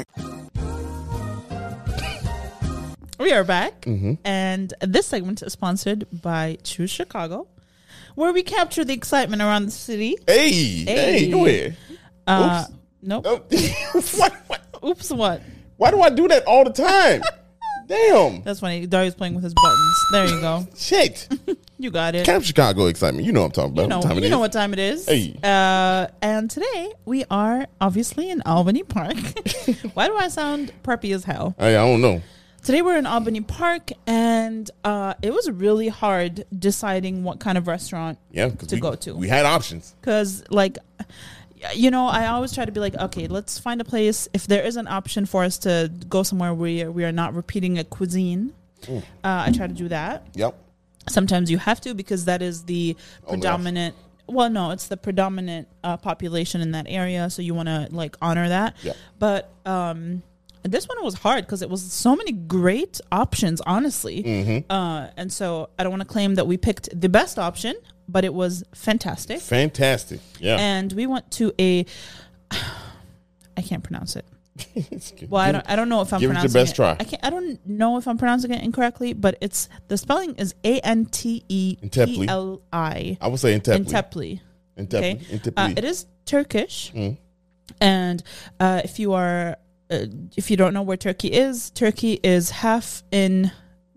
We are back, Mm-hmm. and this segment is sponsored by Choose Chicago, where we capture the excitement around the city. hey hey, go ahead. Uh, Oops. nope. Oh, what, what? Oops. What? Why do I do that all the time? Damn. That's funny. Dario's playing with his buttons. There you go. Shit. You got it. Camp Chicago excitement. You know what I'm talking about. you know, what time it you know is. what time it is. Hey. Uh, and today we are obviously in Albany Park. Why do I sound preppy as hell? Hey, I don't know. Today we're in Albany Park, and uh, it was really hard deciding what kind of restaurant yeah, to we, go to. We had options. because like you know i always try to be like okay let's find a place if there is an option for us to go somewhere where we are not repeating a cuisine Mm. uh, i try to do that Yep. sometimes you have to because that is the Only predominant well no it's the predominant uh, population in that area so you want to like honor that Yeah. but um this one was hard because it was so many great options honestly Mm-hmm. uh and so i don't want to claim that we picked the best option but it was fantastic Fantastic. Yeah. and we went to a I can't pronounce it. Well, I don't I don't know if I'm give it your pronouncing best it. try. I can't I don't know if I'm pronouncing it incorrectly, but it's the spelling is A N T E Intepli. P L I I would say in Tepley. Intepli. Okay. Tepley. In Tepley. Uh, it is Turkish. Mm. And uh, if you are uh, if you don't know where Turkey is, Turkey is half in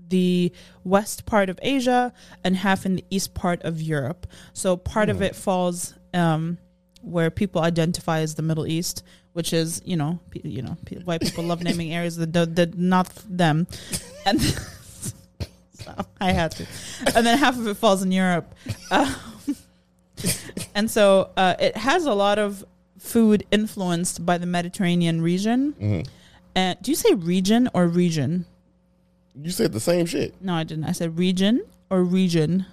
the west part of Asia and half in the east part of Europe. So part of it falls um, where people identify as the Middle East, which is you know pe- you know pe- white people love naming areas that that not them, and so I had to, and then half of it falls in Europe, um, and so uh, it has a lot of food influenced by the Mediterranean region. And do you say region or region? You said the same shit. No, I didn't. I said region or region.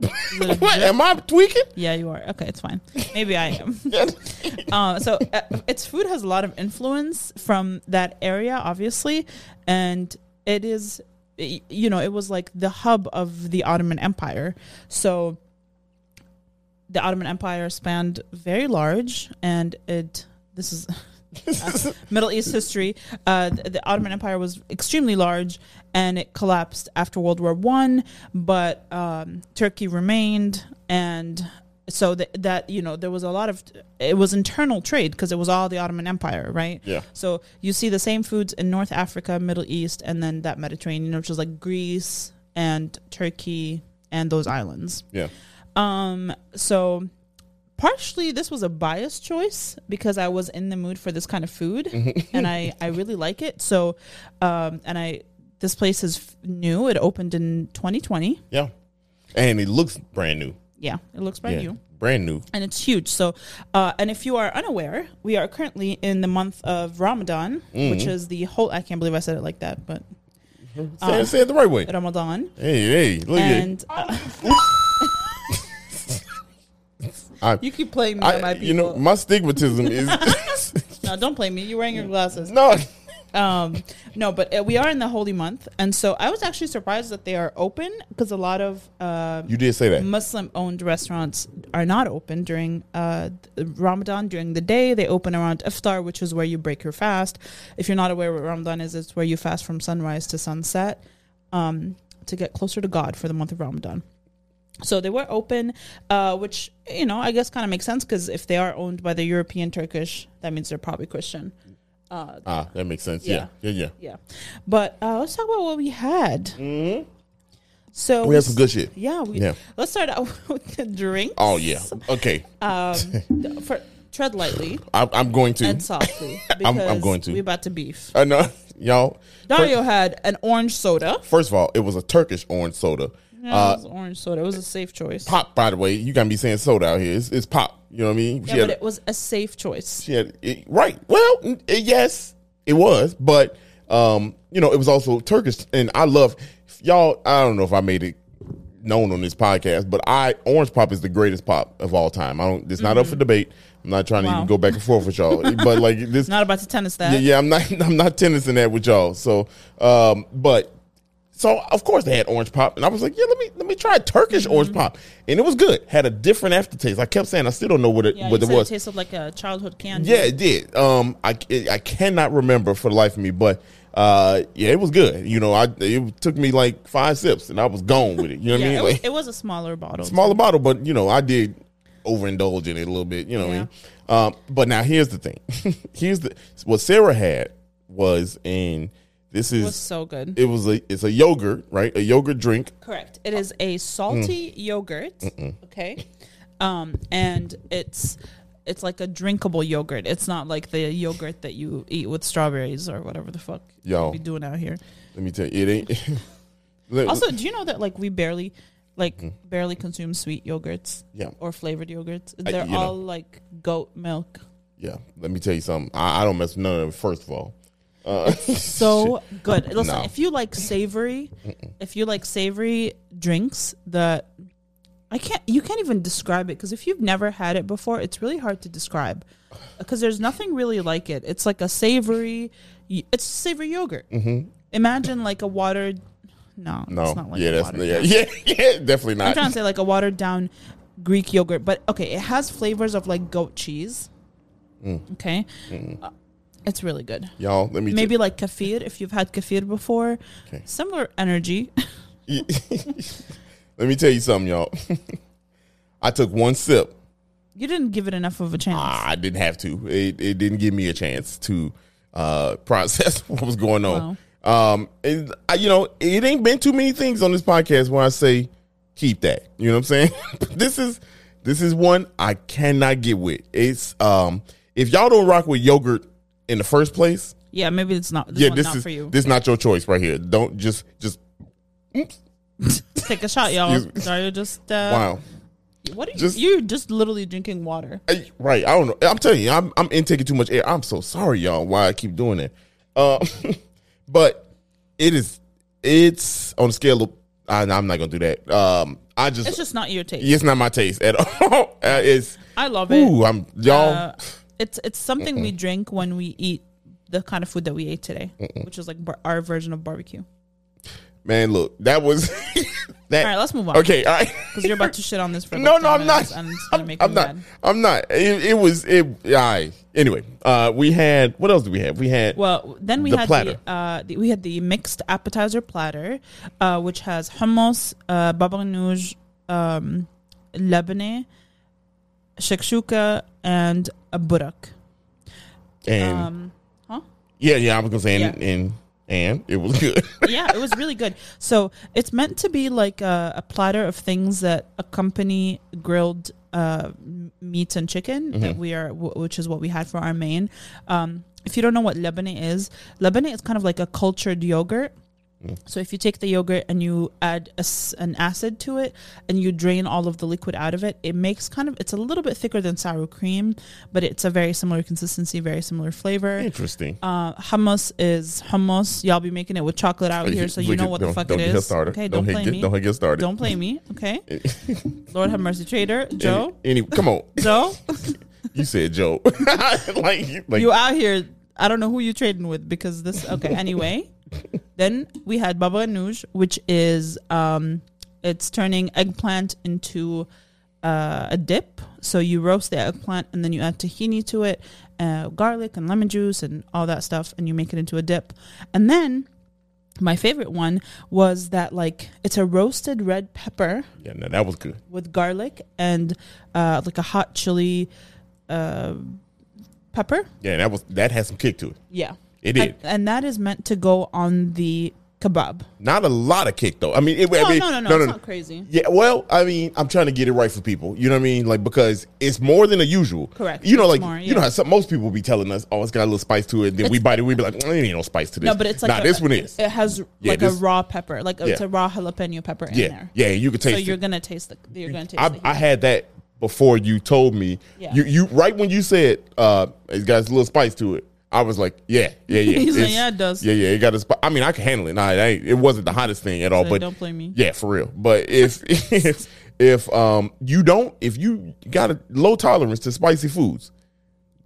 Is it a What? Am I tweaking? yeah, you are. Okay, it's fine. Maybe I am. uh, so uh, its food has a lot of influence from that area, obviously, and it is, you know, it was like the hub of the Ottoman Empire. So the Ottoman Empire spanned very large, and it. This is. uh, Middle East history. Uh, the, the Ottoman Empire was extremely large, and it collapsed after World War One. But um, Turkey remained, and so that, that you know there was a lot of it was internal trade because it was all the Ottoman Empire, right? Yeah. So you see the same foods in North Africa, Middle East, and then that Mediterranean, which is like Greece and Turkey and those islands. Yeah. Um, so partially this was a biased choice because I was in the mood for this kind of food and I, I really like it. So, um, and I, this place is new. It opened in 2020. Yeah. And it looks brand new. Yeah. It looks brand yeah. new Brand new. and it's huge. So, uh, and if you are unaware, we are currently in the month of Ramadan, which is the whole, I can't believe I said it like that, but Say, it- say it the right way. Ramadan. Hey, hey, look at it. And uh, I, you keep playing me, on my people. you know, my stigmatism is no, don't play me. You're wearing your glasses. no. Um no but uh, we are in the holy month and so i was actually surprised that they are open because a lot of uh You did say that. muslim owned restaurants are not open during uh ramadan during the day they open around iftar which is where you break your fast if you're not aware what ramadan is it's where you fast from sunrise to sunset um to get closer to god for the month of ramadan so they were open, uh, which you know I guess kind of makes sense because if they are owned by the European Turkish, that means they're probably Christian. Ah, that makes sense. Yeah. Yeah, yeah. Yeah, but uh, let's talk about what we had. Mm-hmm. So We had some good shit. Yeah, we, Yeah. let's start out with the drinks. Oh yeah. Okay. Um, for tread lightly I, I'm going to. and softly. I'm- I'm going to. We about to beef. I know, y'all. Dario had an orange soda. First of all, it was a Turkish orange soda. Yeah, Uh, it was orange soda. It was a safe choice. pop, by the way, you gotta be saying soda out here. It's, it's pop. You know what I mean? yeah, but it was a safe choice. She had it, right. Well, mm, eh, yes, it was, but um, you know, it was also Turkish, and I love y'all. I don't know if I made it known on this podcast, but I orange pop is the greatest pop of all time. I don't. It's not up for debate. I'm not trying to Mm-hmm. Wow. even go back and forth with y'all, but like this. Not about to tennis that. yeah, yeah, I'm not. I'm not tennising that with y'all. So, um, but so of course they had orange pop, and I was like, yeah, let me let me try Turkish Mm-hmm. orange pop, and it was good. Had a different aftertaste. I kept saying I still don't know what it Yeah, what it was. it tasted like a childhood candy. Yeah, it did. Um, I I cannot remember for the life of me, but uh, yeah, it was good. You know, I it took me like five sips and I was gone with it. You know what Yeah, I it, mean? was, Like it was a smaller bottle. smaller bottle, but you know, I did overindulge in it a little bit. You know what I mean? Um, but now here's the thing. here's the what Sarah had was in this is was so good. it was a it's a yogurt right a yogurt drink Correct. It is a salty yogurt. Okay. Um, and it's it's like a drinkable yogurt. It's not like the yogurt that you eat with strawberries or whatever the fuck Yo. you be doing out here. let me tell you it ain't Also, do you know that like we barely like barely consume sweet yogurts yeah or flavored yogurts? They're know. all like goat milk. yeah let me tell you something I, I don't mess with none of it first of all uh, so good. Listen, No. if you like savory, if you like savory drinks, the I can't, you can't even describe it because if you've never had it before, it's really hard to describe because there's nothing really like it. It's like a savory, it's savory yogurt. Mm-hmm. Imagine like a watered, no, no it's not like yeah that's watered yeah yeah yeah definitely not. I'm trying to say like a watered down Greek yogurt, but okay, it has flavors of like goat cheese. Mm. Okay, Uh, it's really good. y'all let me Maybe like kefir if you've had kefir before. Okay. Similar energy. Let me tell you something, y'all. I took one sip. you didn't give it enough of a chance. Ah, I didn't have to. It, it didn't give me a chance to uh, process what was going on. Wow. Um, and I, you know, it ain't been too many things on this podcast where I say keep that. You know what I'm saying? this is this is one I cannot get with. It's um, if y'all don't rock with yogurt in the first place, Yeah, maybe it's not. This yeah, this not is for you. this is not your choice right here. Don't just just Take a shot, y'all. Sorry, just uh, wow. What are you? Just- you're just literally drinking water. I- right. I don't know. I'm telling you, I'm I'm intaking too much air. I'm so sorry, y'all. Why I keep doing it? Uh, but it is. It's on a scale of. I, I'm not gonna do that. Um, I just. It's just not your taste. it's not my taste at all. Uh, it's. I love it. Ooh, I'm y'all. Uh, it's it's something we drink when we eat the kind of food that we ate today, which is like bar- our version of barbecue. man, look, that was. that. All right, let's move on. Okay, all right. because you're about to shit on this for No, no, I'm not. and it's gonna I'm, make I'm not. mad. I'm not. It, it was. It. All right. Anyway, uh, we had. What else do we have? We had. Well, then we The had platter. the, uh, the we had the mixed appetizer platter, uh, which has hummus, uh, baba ganoush, um, labneh, shakshuka, and a burak. and Um, huh? yeah, yeah. I was gonna say, and, Yeah. and and it was good. yeah, it was really good. So it's meant to be like a, a platter of things that accompany grilled uh, m- meats and chicken. That we are, w- which is what we had for our main. Um, if you don't know what labneh is, labneh is kind of like a cultured yogurt. So if you take the yogurt and you add a an acid to it and you drain all of the liquid out of it, it makes kind of it's a little bit thicker than sour cream, but it's a very similar consistency, very similar flavor. Interesting. Uh, hummus is hummus. Y'all be making it with chocolate out here, so you know what the fuck it is. Okay, Don't play get- me. don't get started. Don't play me. Okay. Lord have mercy, trader Joe. Any, any, come on. Joe, You said Joe. like, like you out here? I don't know who you're trading with because this. Okay. Anyway, then we had baba ganoush, which is um, it's turning eggplant into uh, a dip. So you roast the eggplant and then you add tahini to it, uh, garlic and lemon juice and all that stuff, and you make it into a dip. And then my favorite one was that like it's a roasted red pepper yeah, no, that was good. with garlic and uh, like a hot chili uh, pepper. Yeah, that was that had some kick to it. Yeah, It did. And, that is meant to go on the kebab. Not a lot of kick though. I mean, it, No, I mean, no, no, no, it's not crazy. Yeah, well, I mean, I'm trying to get it right for people. You know what I mean? Like because it's more than the usual. Correct. You know, like more, you know how some, most people be telling us, "Oh, it's got a little spice to it." And then we It's- bite it, we be like, "Mm, "Ain't no spice to this." No, but it's like nah, a- this one is. It has Yeah, like this- a raw pepper, like it's Yeah. a raw jalapeno pepper in yeah, there. yeah, you can So taste you're it. gonna taste the. You're gonna taste. I, the I had that before you told me. Yeah. You you right when you said uh, it's got a little spice to it. I was like, yeah, yeah, yeah. He's like, "Yeah, it does." Yeah, yeah, it got a spice. I mean, I can handle it. Nah, it, ain't, it wasn't the hottest thing at all, So but don't blame me. Yeah, for real. But if if if um you don't, if you got a low tolerance to spicy foods,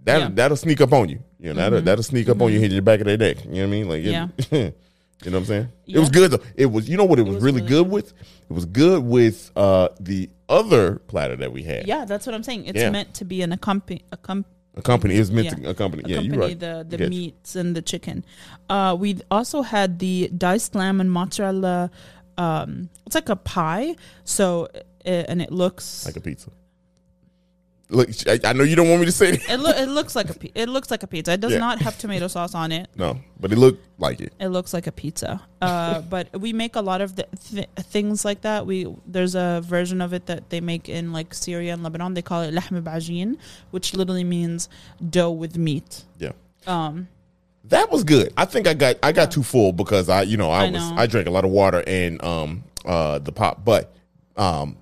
that Yeah. Mm-hmm. that'll sneak up on you. You know, that'll that'll sneak up on you, hit your back of the neck. You know what I mean? Like, it- Yeah. you know what I'm saying? It was good though. It was. You know what? It, was, was really, really good with. It was good with uh the other platter that we had. Yeah, that's what I'm saying. It's Yeah. meant to be an accompany. Accom- A company is meant Yeah. to accompany. Yeah, you're right. the the Yes. meats and the chicken. Uh, we also had the diced lamb and mozzarella. Um, it's like a pie. So uh, and it looks like a pizza. Look, I, I know you don't want me to say it, lo- it looks like a pi- it looks like a pizza. It does Yeah. not have tomato sauce on it. No, but it looked like it. It looks like a pizza. Uh, but we make a lot of the th- things like that. We there's a version of it that they make in like Syria and Lebanon. They call it lahm bajin, which literally means dough with meat. Yeah. Um, That was good. I think I got I got too full because I you know I, I was know. I drank a lot of water and um uh the pop, but um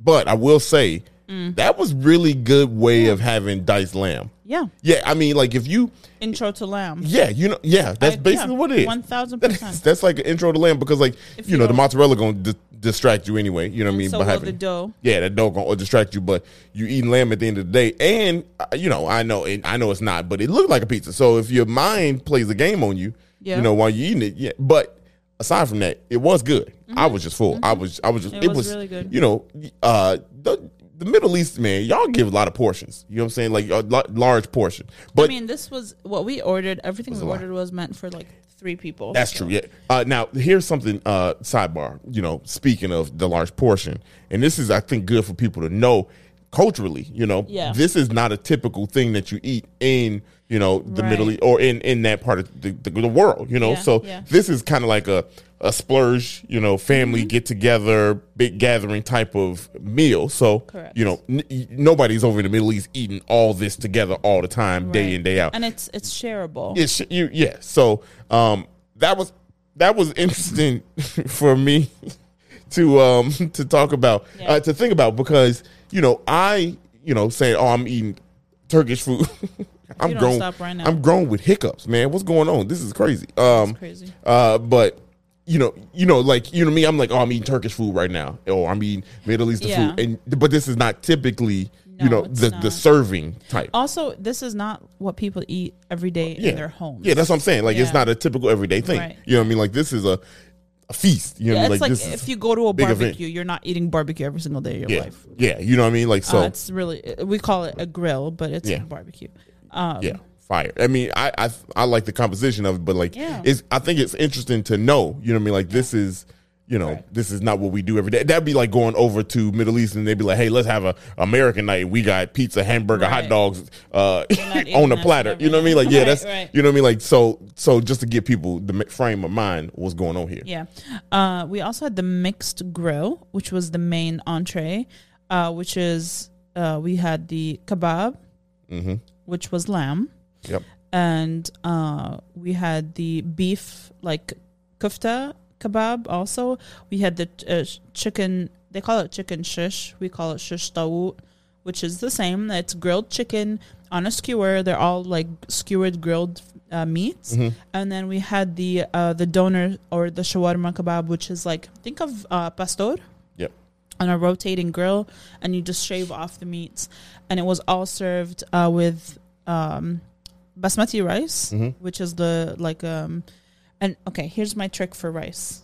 but I will say Mm. that was really good way of having diced lamb. yeah, Yeah, I mean like if you intro to lamb. yeah you know yeah that's I- basically yeah, what it is. One thousand That's, percent. that's like an intro to lamb because like If you, you know the mozzarella gonna di- distract you anyway. You know what I mean? So having- the dough. Yeah, that dough gonna distract you, but you eating lamb at the end of the day, and uh, you know, I know, and I know it's not, but it looked like a pizza. So if your mind plays a game on you, Yeah. you know, while you're eating it, yeah. But aside from that, it was good. I was just full. I was, I was just, Mm-hmm. It was really good. You know, uh, the the Middle East man, y'all give a lot of portions. You know what I'm saying? Like a lo- large portion, but I mean, this was what we ordered. Everything we lot. ordered was meant for like three people. That's true. Yeah. Uh, now here's something. Uh, sidebar. You know, speaking of the large portion, and this is, I think, good for people to know culturally. You know, Yeah. this is not a typical thing that you eat in you know, the Right. Middle East or in in that part of the, the, the world, you know. Yeah, so yeah. this is kind of like a a splurge, you know, family Mm-hmm. get together, big gathering type of meal. So Correct. you know, n- nobody's over in the Middle East eating all this together all the time, day in day out. and it's it's shareable. It's you, yeah. So um, that was that was interesting for me to um to talk about Yeah. uh, to think about because you know I you know saying oh I'm eating Turkish food. I'm grown. right. I'm grown with hiccups, man. What's going on? This is crazy. Um, crazy. Uh, but you know, you know, like you know me. I'm like, oh, I'm eating Turkish food right now, or I'm eating Middle Eastern Yeah. food, and but this is not typically you know the the serving type. Also, this is not what people eat every day yeah. in their homes. Yeah, that's what I'm saying. Like it's not a typical everyday thing. Right. You know what I mean? Like this is a, a feast. You know Yeah, what I mean? it's like, this if you go to a big event. barbecue, you're not eating barbecue every single day of your yeah, life. yeah. You know what I mean? Like so, uh, it's really we call it a grill, but it's Yeah. a barbecue. Um, yeah, fire. I mean, I, I I like the composition of it, but like, Yeah. it's I think it's interesting to know. You know what I mean? Like this is. You know, Right. this is not what we do every day. That'd be like going over to Middle East and they'd be like, "Hey, let's have a American night. We got pizza, hamburger, hot dogs uh, on a platter." You know what I mean? Like, yeah, Right, that's right. you know what I mean. Like, so so just to give people the frame of mind, what's going on here? Yeah. Uh, we also had the mixed grill, which was the main entree, uh, which is uh, we had the kebab, Mm-hmm. Which was lamb, Yep. and uh, we had the beef like kufta kebab. Also, we had the uh, chicken. They call it chicken shish. We call it shish tawook, which is the same. It's grilled chicken on a skewer. They're all like skewered grilled uh, meats. And then we had the uh, the doner or the shawarma kebab, which is like think of uh, pastor. On a rotating grill, and you just shave off the meats. And it was all served uh, with um, basmati rice, which is the like um. And okay, here's my trick for rice.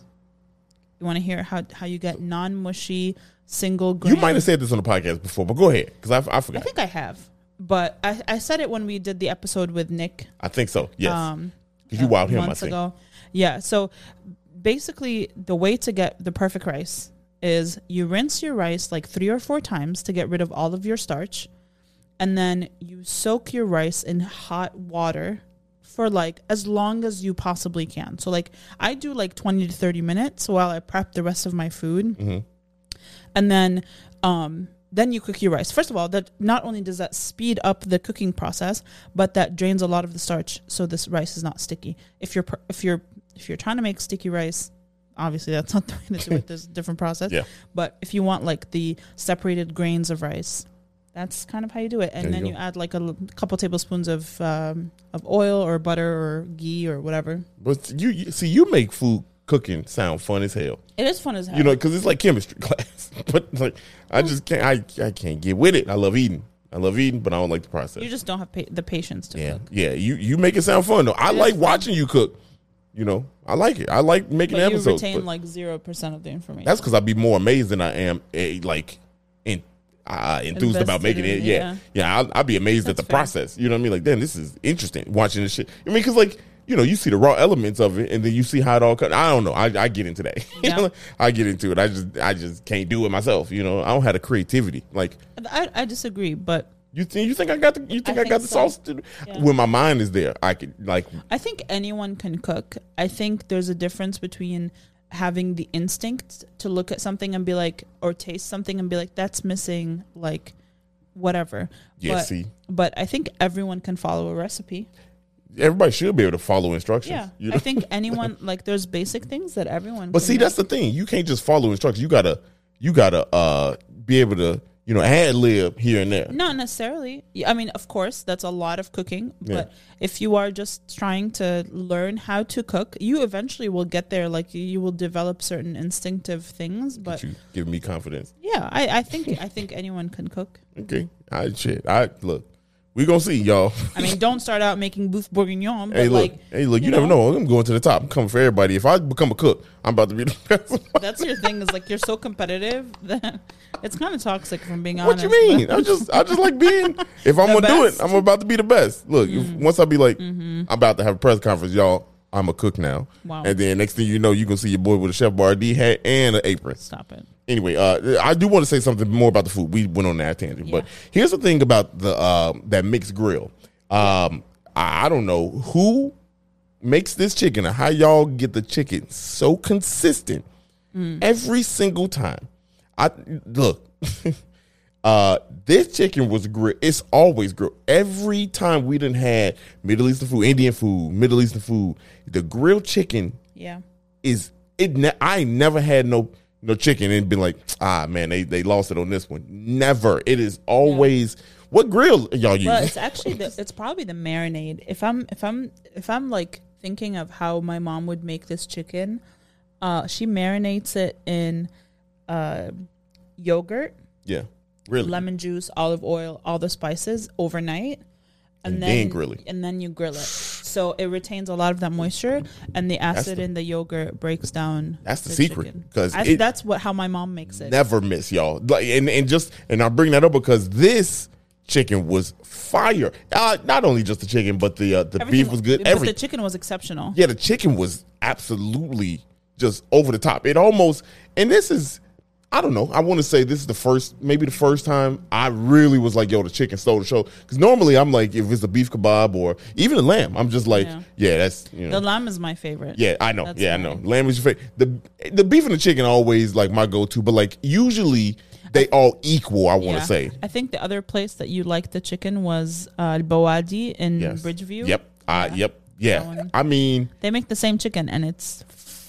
You want to hear how how you get non mushy single grain? You might have said this on the podcast before, but go ahead because I, I I think I have, but I, I said it when we did the episode with Nick. I think so. Yes, Um, you wild him. Months ago. Yeah. So basically, the way to get the perfect rice is you rinse your rice like three or four times to get rid of all of your starch, and then you soak your rice in hot water for like as long as you possibly can. So like I do like 20 to 30 minutes while I prep the rest of my food. And then um then you cook your rice. First of all, that not only does that speed up the cooking process, but that drains a lot of the starch so this rice is not sticky. If you're if you're if you're trying to make sticky rice, obviously that's not the way to do it. There's a different process. Yeah. But if you want like the separated grains of rice, that's kind of how you do it. And There then go. you add like a l- couple tablespoons of um, of oil or butter or ghee or whatever. But you, you see, you make food cooking sound fun as hell. It is fun as hell. You know, because it's like chemistry class. but like, I just can't. I I can't get with it. I love eating. I love eating, but I don't like the process. you just don't have pa- the patience to yeah, cook. yeah. You you make it sound fun though. I It like watching you cook. You know, I like it. I like making But you episodes. retain but like zero percent of the information. that's because I'd be more amazed than I am eh, like in, uh, enthused about making it. it, Yeah, yeah. yeah. I'd, be amazed at the fair. process. You know what I mean? Like, damn, this is interesting. Watching this shit. I mean, because like you know, you see the raw elements of it, and then you see how it all. Cut. I don't know. I, I get into that. Yeah. I get into it. I just I just can't do it myself. You know, I don't have the creativity. Like I, I disagree, but you think you think I got the you think I, I got the so. sauce to Yeah. when my mind is there. I could like I think anyone can cook. I think there's a difference between having the instinct to look at something and be like, or taste something and be like, that's missing, like, whatever. Yeah, But, see. but I think everyone can follow a recipe. everybody should be able to follow instructions. Yeah, you know? I think anyone like there's basic things that everyone. But can see, make. that's the thing. You can't just follow instructions. You gotta you gotta uh be able to you know ad lib here and there. Not necessarily. I mean, of course, that's a lot of cooking. Yeah. But if you are just trying to learn how to cook, you eventually will get there. Like you- you will develop certain instinctive things. But You give me confidence. yeah, I, I think I think anyone can cook. Okay. I shit. I look. We gonna see y'all. I mean, don't start out making boeuf bourguignon, but hey look. like hey look. You, you never know. I'm going to the top. I'm coming for everybody. If I become a cook, I'm about to be the best. that's your thing. Is like you're so competitive that it's kind of toxic. From being honest. what you mean? I just I just like being. If I'm gonna do it. Mm. I'm about to be the best. Look, if, once I be like, Mm-hmm. I'm about to have a press conference, y'all. I'm a cook now. Wow. And then next thing you know, you gonna see your boy with a Chef Boyardee hat and an apron. Stop it. Anyway, uh, I do want to say something more about the food. We went on that tangent, but here's the thing about the uh, that mixed grill. Um, I, I don't know who makes this chicken and how y'all get the chicken so consistent every single time. I look. Uh, this chicken was grilled. It's always grilled. Every time we didn't had Middle Eastern food, Indian food, Middle Eastern food, the grilled chicken Yeah. is it. Ne- I never had no no chicken and be like, ah man, they they lost it on this one. Never. It is always what grill y'all use. Well, it's actually the, it's probably the marinade. If I'm if I'm if I'm like thinking of how my mom would make this chicken, uh, she marinates it in uh, yogurt, yeah, really. lemon juice, olive oil, all the spices overnight, and, And then, then grill it. And then you grill it, so it retains a lot of that moisture, and the acid the- in the yogurt breaks down. That's the secret, because that's what how my mom makes it. never miss y'all. Like and and just and I bring that up because this chicken was fire. Uh, not only just the chicken, but the uh, the Everything- beef was good. Every the chicken was exceptional. yeah, the chicken was absolutely just over the top. It almost and this is I don't know. I want to say this is the first, maybe the first time I really was like, "Yo, the chicken stole the show." Because normally I'm like, if it's a beef kebab or even a lamb, I'm just like, Yeah. "Yeah, that's you know." The lamb is my favorite. Yeah, I know. That's yeah, I know. Lamb is your favorite. The the beef and the chicken are always like my go to, but like usually they all equal. I want to Yeah. say. I think the other place that you liked the chicken was uh, Bawadi in Yes. Bridgeview. Yep. Uh, Yeah. Yep. Yeah. I mean, They make the same chicken and it's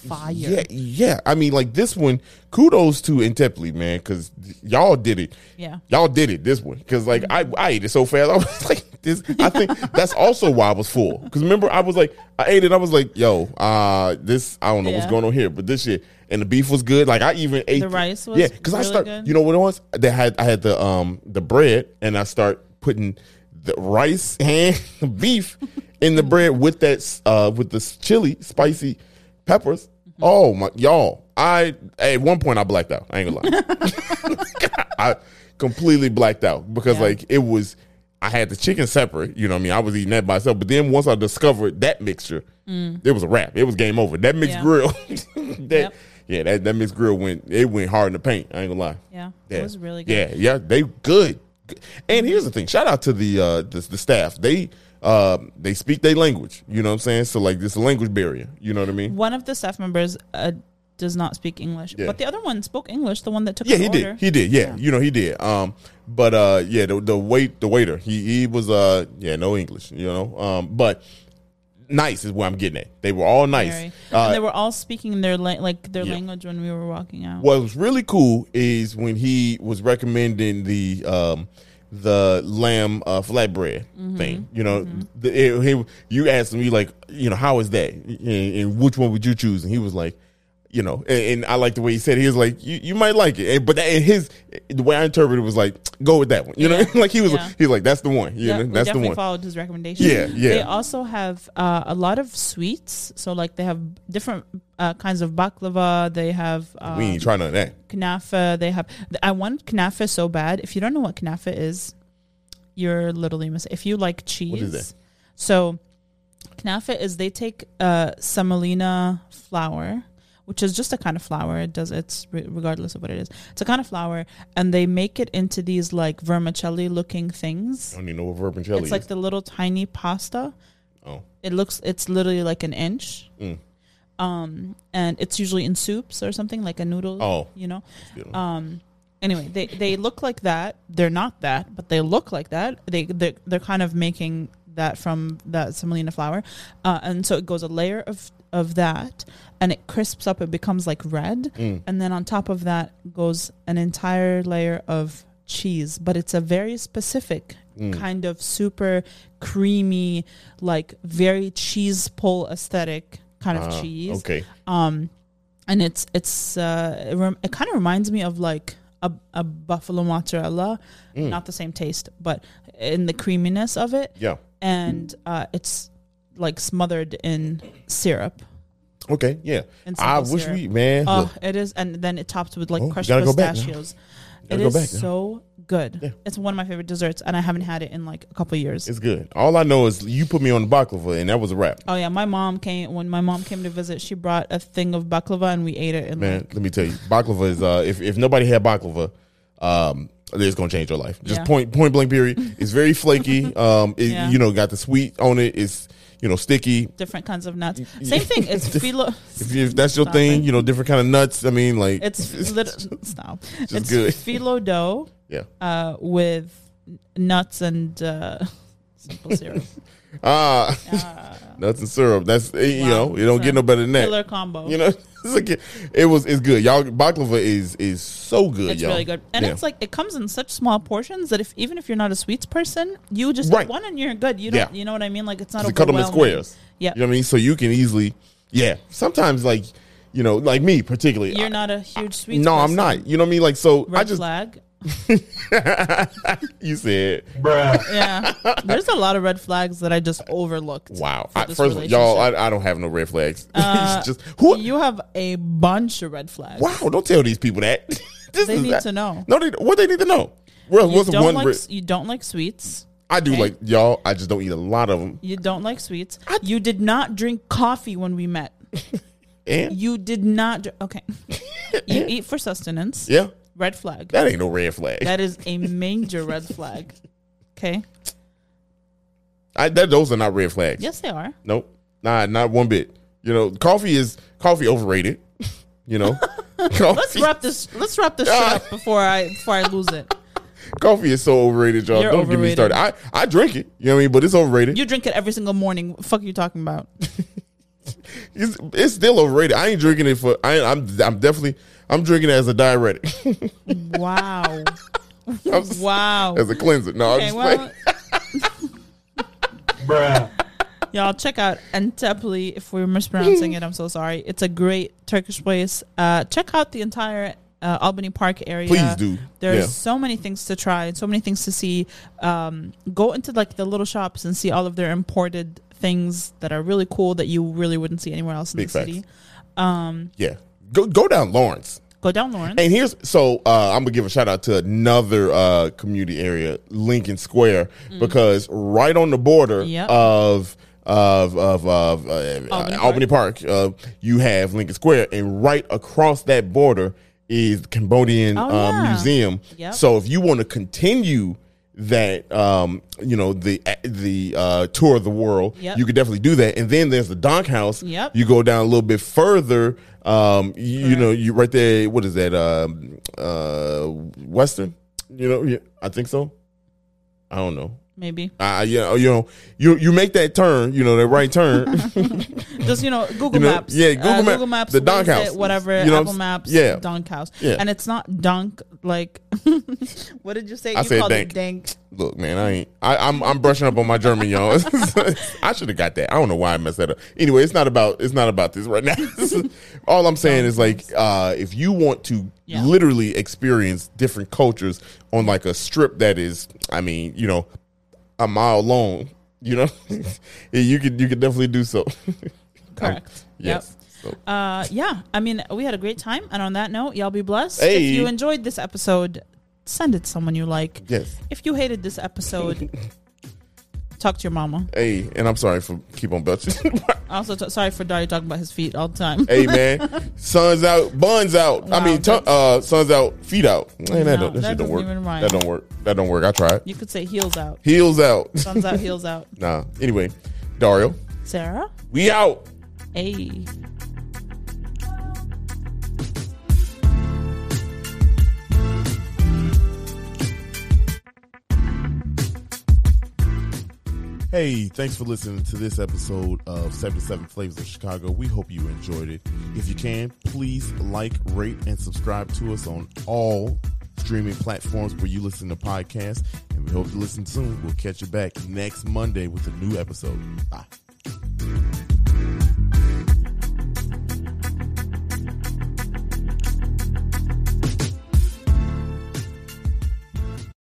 fire. yeah, yeah. I mean, like this one. Kudos to Intepli, man, because y'all did it. Yeah. Y'all did it this one because like I, I ate it so fast. I was like this. I think that's also why I was full. Because remember, I was like I ate it. I was like, yo, uh, this I don't know what's going on here, but this shit and the beef was good. Like I even ate The rice was yeah. Because I really start, good. you know what it was? They had I had the um the bread and I start putting the rice and beef in the bread with that uh with the chili spicy peppers. Oh my y'all. I at one point I blacked out. I ain't gonna lie. I completely blacked out because Yeah. like it was I had the chicken separate, you know what I mean? I was eating that by itself. But then once I discovered that mixture, it was a wrap. It was game over. That mixed Mm. Yeah. grill that Yep. yeah, that, that mixed grill went it went hard in the paint. I ain't gonna lie. Yeah. Yeah. It was really good. Yeah, yeah, they good. And here's the thing: shout out to the uh, the, the staff. They uh, they speak their language. You know what I'm saying? So like, this language barrier. You know what I mean? One of the staff members uh, does not speak English, Yeah. but the other one spoke English. The one that took Yeah, he order. did. He did. Yeah, you know he did. Um, but uh, yeah, the the wait the waiter he he was uh yeah no English. You know, um, but nice is where I'm getting at. They were all nice. Uh, and they were all speaking their la- like their yeah. language when we were walking out. What was really cool is when he was recommending the um the lamb uh, flatbread Mm-hmm. thing. You know, the, it, he, you asked him, you like, you know, how is that, and, and which one would you choose? And he was like, you know, and, and I like the way he said. it. He was like, you, you might like it, and, but that, and his the way I interpreted it was like, go with that one. You know, like he was Yeah. he was like, that's the one. You Yeah, know, that's the one. followed his recommendation. Yeah, yeah. They also have uh, a lot of sweets. So like they have different uh, kinds of baklava. They have um, we ain't trying none of that. knafa. They have. I want knafa so bad. If you don't know what knafa is, you're literally missing. If you like cheese, so knafa is they take uh, semolina flour. Which is just a kind of flour. It does. It's re- regardless of what it is. It's a kind of flour, and they make it into these like vermicelli looking things. I don't even know what vermicelli It's like the little tiny pasta. Oh, It looks it's literally like an inch. Mm. Um and it's usually in soups or something like a noodle. Oh. You know? you know. Um anyway, they they look like that. They're not that, but they look like that. They they're, they're kind of making that from that semolina flour. Uh, and so it goes a layer of of that and it crisps up it becomes like red Mm. and then on top of that goes an entire layer of cheese but it's a very specific Mm. kind of super creamy like very cheese pull aesthetic kind of Ah, cheese Okay. um and it's it's uh it, rem- it kind of reminds me of like a, a buffalo mozzarella Mm. not the same taste but in the creaminess of it Yeah. and uh it's like smothered in syrup Okay. Yeah. And I wish syrup. we man. oh look, it is and then it topped with like Oh, crushed gotta go back pistachios It is so good Yeah. it's one of my favorite desserts and i haven't had it in like a couple years It's good. All I know is you put me on the baklava, and that was a wrap. oh yeah my mom came when my mom came to visit she brought a thing of baklava and we ate it and Man, like let me tell you, baklava is uh, if if nobody had baklava, um, it's gonna change your life. Just Yeah. point point blank period. It's very flaky. Um, it, Yeah. you know, got the sweet on it. It's you know sticky. Different kinds of nuts. Same thing. It's phyllo. If, you, if that's your Stop thing, it. you know, different kind of nuts. I mean, like It's lit- stop. It's good. phyllo dough yeah. uh, with nuts and uh, simple syrup. Ah, nuts and syrup. That's eh, you Wow. know, you don't get no better than that. Killer combo. You know, it's like, it was it's good. Y'all baklava is is so good. It's y'all. really good, and Yeah. it's like it comes in such small portions that if even if you're not a sweets person, you just Right. one and you're good. You don't, Yeah. you know what I mean? Like it's not to cut them in squares. Yeah. You know what I mean? So you can easily, yeah. Sometimes like, you know, like me particularly. You're I- not a huge sweets. no, I'm not. You know what I mean? Like, so Red I just, flag. you said, bruh. Yeah, there's a lot of red flags that I just overlooked. wow. I, first of y'all. I, I don't have no red flags. Uh, just, who, You have a bunch of red flags. wow, don't tell these people that. this They is need that- to know. No, they, what they need to know? Well, You what's don't one like red- you don't like sweets. I do okay. like, y'all, I just don't eat a lot of them. You don't like sweets. you did not drink coffee when we met. And, You did not. Okay. you eat for sustenance. yeah, Red flag. that ain't no red flag. That is a major red flag. Okay. I, that, those are not red flags. Yes, they are. Nope. Nah, not one bit. You know, coffee is coffee overrated. You know, Let's wrap this. Let's wrap this shit up before I before I lose it. coffee is so overrated, y'all. You're Don't get me started. I, I drink it. You know what I mean? But it's overrated. You drink it every single morning. What the fuck are you talking about? It's, it's still overrated. I ain't drinking it for. I, I'm I'm definitely I'm drinking it as a diuretic, Wow. I'm Wow. as a cleanser. No, I'm Okay, just well, playing. y'all check out Entepli. If we're mispronouncing it, I'm so sorry. It's a great Turkish place. Uh, check out the entire uh, Albany Park area. Please do. There's Yeah. so many things to try and so many things to see. Um, go into like the little shops and see all of their imported things that are really cool that you really wouldn't see anywhere else in Big the facts. city. Um, Yeah, go go down Lawrence. go down Lawrence. And here's so uh, I'm gonna give a shout out to another uh, community area, Lincoln Square, because right on the border. Yep. of of of, of uh, Albany Albany, Park. Park, uh, you have Lincoln Square, and right across that border is the Cambodian Oh, um, yeah. Museum. Yep. So if you want to continue that um you know the the uh tour of the world Yep. you could definitely do that and then there's the donk house Yep. you go down a little bit further um you, you know you right there what is that um uh western? You know yeah, i think so. I don't know. Maybe. Uh yeah you know you you make that turn you know that right turn just you know Google You know, Maps. yeah, Google uh, Map- Google Maps, the Donk Waze it, House. whatever. You know Apple Maps, yeah. Donk House, Yeah. and it's not Dunk like. what did you say? I you said called dank. it Dank. Look, man, I ain't. I, I'm I'm brushing up on my German, y'all. I should have got that. I don't know why I messed that up. Anyway, it's not about it's not about this right now. All I'm saying is like, uh, if you want to Yeah. literally experience different cultures on like a strip that is, I mean, you know, a mile long, you know, you could you could definitely do so. Correct. yes. So, Yep. Uh, yeah. I mean, we had a great time, and on that note, y'all be blessed. Hey. If you enjoyed this episode, send it to someone you like. yes. If you hated this episode, talk to your mama. Hey, and I'm sorry for keep on belching. Also, t- sorry for Dario talking about his feet all the time. hey man, sun's out, buns out. I mean, t- uh, sun's out, feet out. Man, that, No, don't, that, that don't work. That don't work. That don't work. I tried. You could say heels out. Heels out. Sun's out, heels out. nah. Anyway, Dario, Sarah? we out. Hey. Hey, thanks for listening to this episode of 77 Flavors of Chicago. We hope you enjoyed it. If you can, please like, rate, and subscribe to us on all streaming platforms where you listen to podcasts. And we hope to listen soon. We'll catch you back next Monday with a new episode. Bye.